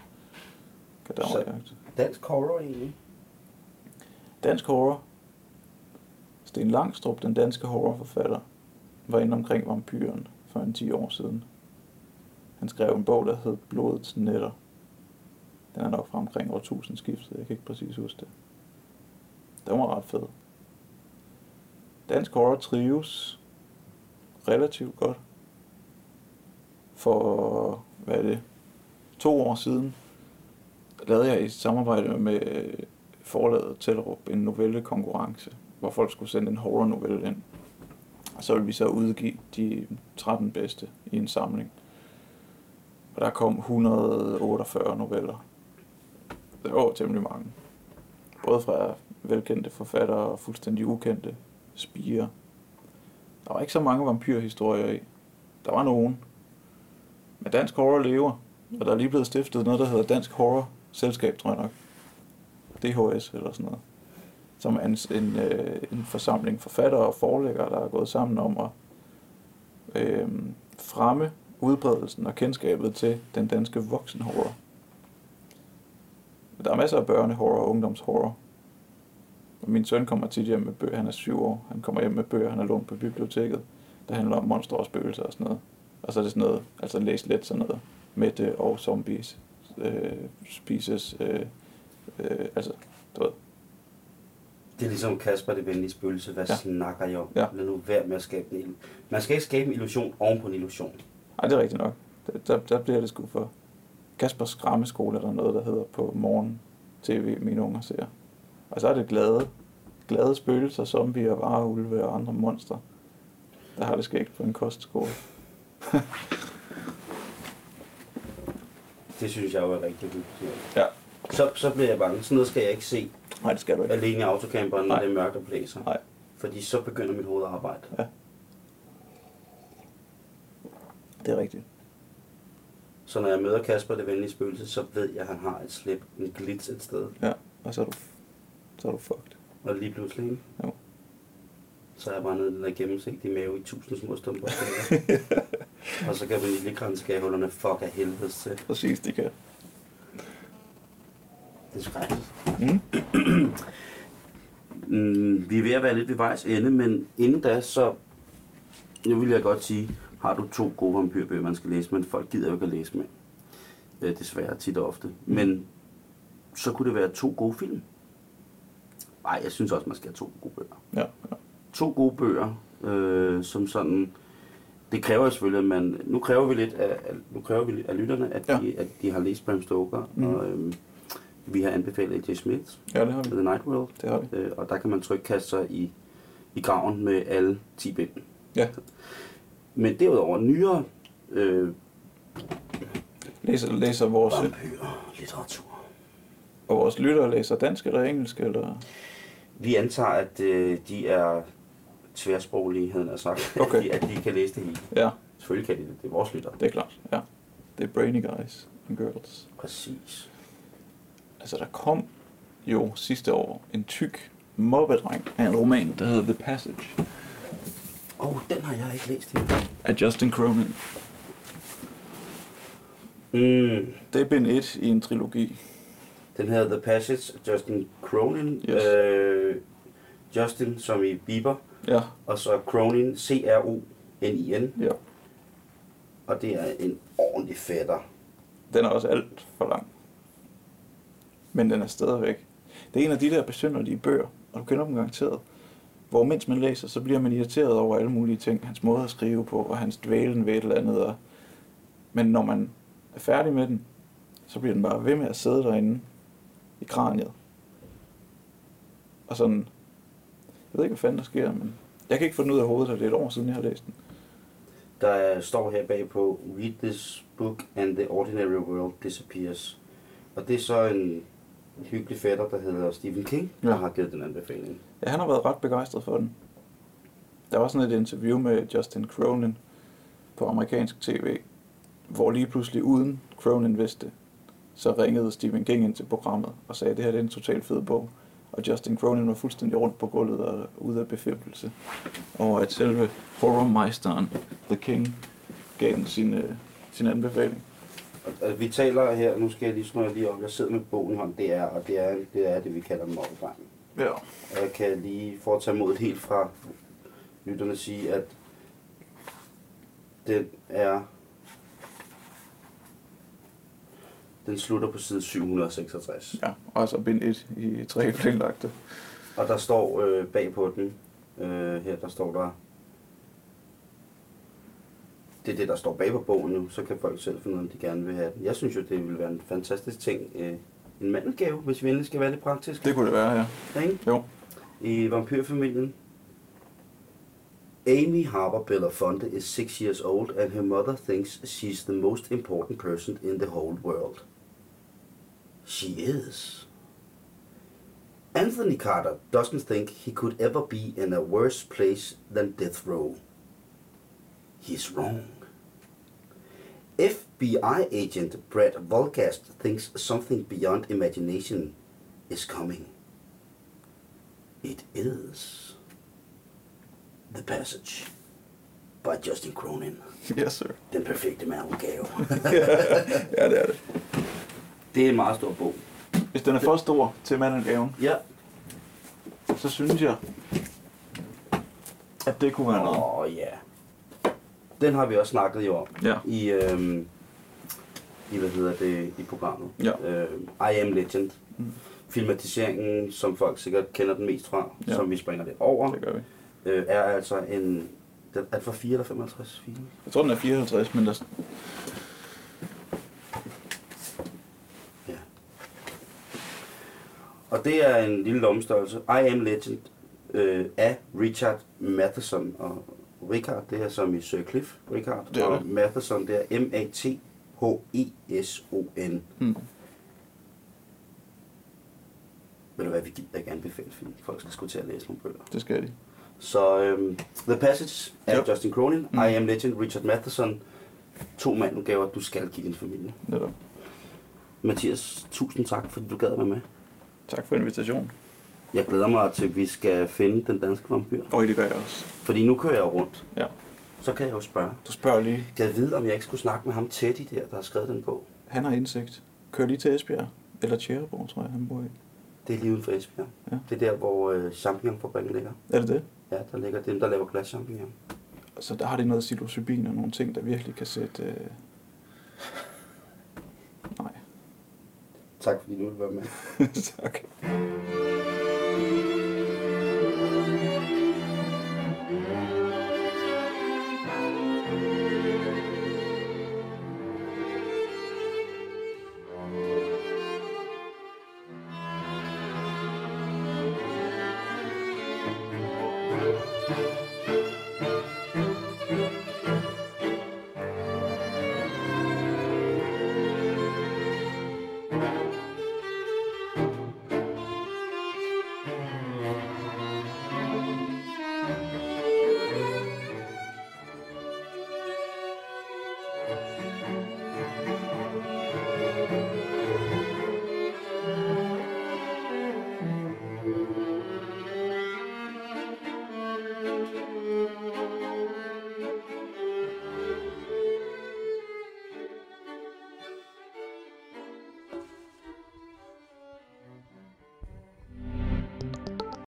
kadaverjagt. Dansk horror egentlig. Dansk horror. Sten Langstrup, den danske horrorforfatter, var inde omkring vampyren for en 10 år siden. Han skrev en bog, der hed Blodets Netter. Den er nok fra omkring årtusindskiftet, jeg kan ikke præcis huske det. Den var ret fed. Dansk horror trives relativt godt. For, hvad er det, to år siden, lavede jeg i samarbejde med forlaget Tellerup en novellekonkurrence, hvor folk skulle sende en horror-novelle ind. Og så ville vi så udgive de 13 bedste i en samling. Og der kom 148 noveller der var temmelig mange. Både fra velkendte forfattere og fuldstændig ukendte spiger. Der var ikke så mange vampyrhistorier i. Der var nogen. Men dansk horror lever, og der er lige blevet stiftet noget, der hedder Dansk Horror Selskab, tror jeg nok. DHS eller sådan noget. Som er en, en, øh, en forsamling forfattere og forlæggere, der er gået sammen om at øh, fremme udbredelsen og kendskabet til den danske voksenhorror. Der er masser af børnehorror og ungdomshorror. Og min søn kommer tit hjem med bøger, han er syv år. Han kommer hjem med bøger, han har lånt på biblioteket, der handler om monstre og spøgelser og sådan noget. Og så er det sådan noget, altså læs let sådan noget, Mette og zombies øh, spises, øh, øh, altså, du ved. Det er ligesom Kasper, det venlige spøgelse. Hvad Ja. snakker jeg om? Ja. Lad nu være med at skabe en. Man skal ikke skabe en illusion oven på en illusion. Nej, det er rigtigt nok. Der, der, der bliver det sgu for. Kaspers Skræmmeskole er der noget, der hedder på morgen tv, mine unger ser. Og så er det glade, glade spøgelser, zombier, vareulve og andre monstre. Der har det skægt på en kostskole. Det synes jeg er rigtig hyggeligt. Ja. Så, så bliver jeg bange. Sådan noget skal jeg ikke se Nej, det skal du ikke. alene i autocamperen, når Nej. det er mørkt og blæser. Nej. Fordi så begynder mit hoved at arbejde. Ja. Det er rigtigt. Så når jeg møder Kasper, det venlige spøgelse, så ved jeg, at han har et slip, en glitch et sted. Ja, og så er du, så er du fucked. Og lige pludselig, ikke? Jo. Så er jeg bare nede i den der gennemsigtige mave i tusind små stumper. [LAUGHS] og så kan vaniljekransskagehullerne fuck af helvede til. Præcis, det kan. Det er skrækkeligt. Mm. [CLEARS THROAT] Mm, vi er ved at være lidt ved vejs ende, men inden da, så nu vil jeg godt sige, har du to gode vampyrbøger, man skal læse, men folk gider jo ikke at læse med. Øh, desværre tit og ofte. Men så kunne det være to gode film. Nej, jeg synes også, man skal have to gode bøger. Ja, ja. To gode bøger, øh, som sådan... Det kræver jo selvfølgelig, at man... Nu kræver vi lidt af, nu kræver vi af lytterne, at, Ja. de, at de har læst Bram Stoker, Mhm. og øhm, vi har anbefalet J. Smith, ja, det har vi. The Night World, Det har vi. Øh, og der kan man trykke kaste sig i, i graven med alle 10 bind. Ja. Men derudover nyere øh, Læser, læser vores, litteratur. og vores lyttere læser dansk eller engelsk, eller... Vi antager, at øh, de er tværsproglige, havde jeg [LAUGHS] sagt. Okay. At, de, at de kan læse det hele. Ja, Selvfølgelig kan de det. Det er vores lytter. det er klart. Ja. Det er brainy guys and girls. Præcis. Altså, der kom jo sidste år en tyk mobbedreng af en roman, der hedder The Passage, oh, den har jeg ikke læst endnu. af Justin Cronin. Mm. Det er bind 1 i en trilogi. Den hedder The Passage, Justin Cronin. Yes. Øh, Justin som i Bieber, Ja, og så Cronin, C-R-O-N-I-N. ja. Og det er en ordentlig fætter. Den er også alt for lang. Men den er stadigvæk. Det er en af de der besynderlige bøger, og du kender dem garanteret, hvor mens man læser, så bliver man irriteret over alle mulige ting. Hans måde at skrive på, og hans dvælen ved et eller andet. Og... Men når man er færdig med den, så bliver den bare ved med at sidde derinde i kraniet. Og sådan, jeg ved ikke, hvad fanden der sker, men jeg kan ikke få den ud af hovedet, og det er et år siden, jeg har læst den. Der står her bagpå, Read this book and the ordinary world disappears. Og det er så en hyggelig fætter, der hedder Stephen King, der Ja. har givet den anbefaling. Ja, han har været ret begejstret for den. Der var sådan et interview med Justin Cronin på amerikansk tv, hvor lige pludselig uden Cronin vidste, så ringede Stephen King ind til programmet og sagde, at det her det er en totalt fed bog. Og Justin Cronin var fuldstændig rundt på gulvet og ude af befippelse over at selve horrormeisteren, The King, gav den sin, øh, sin anbefaling. Og, og vi taler her, nu skal jeg lige jer lige op, jeg sidder med bogen i hånden, det er, og det er det, er det vi kalder mobbedrengen. Ja. Og jeg kan lige for at tage modet helt fra lytterne sige, at den er... Den slutter på side 766. Ja, og så bind 1 i tre [LAUGHS] planlagte. Og der står øh, bag på den, øh, her der står der, det er det, der står bag på bogen nu, så kan folk selv finde ud af, om de gerne vil have den. Jeg synes jo, det ville være en fantastisk ting, øh, en mandelgave, hvis vi endelig skal være lidt praktisk. Det kunne det være, ja. Ikke? Jo. I vampyrfamilien. Amy Harper Belafonte is six years old, and her mother thinks she's the most important person in the whole world. She is. Anthony Carter doesn't think he could ever be in a worse place than death row. He's wrong. FBI agent Brett Volgast thinks something beyond imagination is coming. It is The Passage by Justin Cronin. Yes, sir. Den perfekte mandelgave. [LAUGHS] ja, det er det. det er en meget stor bog. Hvis den er for stor til mandelgaven, Ja. så synes jeg, at det kunne være noget. Åh oh, ja. Den har vi også snakket jo om Ja. i, øhm, i, hvad hedder det, i programmet. Ja. Øh, I Am Legend. Mm. Filmatiseringen, som folk sikkert kender den mest fra, Ja. som vi springer det over, Det gør vi. øh, er altså en... Den er for 4 eller 55 film. Jeg tror, den er 54, men der, Ja. Og det er en lille lommestørrelse. I Am Legend øh, af Richard Matheson. Og Richard, det er som i Sir Cliff Richard. Det er og det. Matheson, det er M-A-T-H-E-S-O-N. hmm. Ved du hvad, vi gider ikke anbefale film. Folk skal sgu til at læse nogle bøger. det skal de. Så øhm, The Passage af Ja. Justin Cronin, Mm. I Am Legend, Richard Matheson. To mandelgaver, du skal give din familie. Netop. Mathias, tusind tak, fordi du gad være med. Tak for invitationen. Jeg glæder mig til, at vi skal finde den danske vampyr. Og det gør jeg også. Fordi nu kører jeg rundt. Ja. Så kan jeg jo spørge. Du spørger lige. Kan jeg vide, om jeg ikke skulle snakke med ham Teddy der, der har skrevet den bog? Han har indsigt. Kør lige til Esbjerg. Eller Tjæreborg, tror jeg, han bor i. Det er lige uden for Esbjerg. Ja. Det er der, hvor øh, champignonfabrikken ligger. Er det det? Ja, der ligger dem, der laver glas champignon. Så der har de noget psilocybin og nogle ting, der virkelig kan sætte... Øh... [LAUGHS] Nej. Tak fordi du ville være med. [LAUGHS] tak.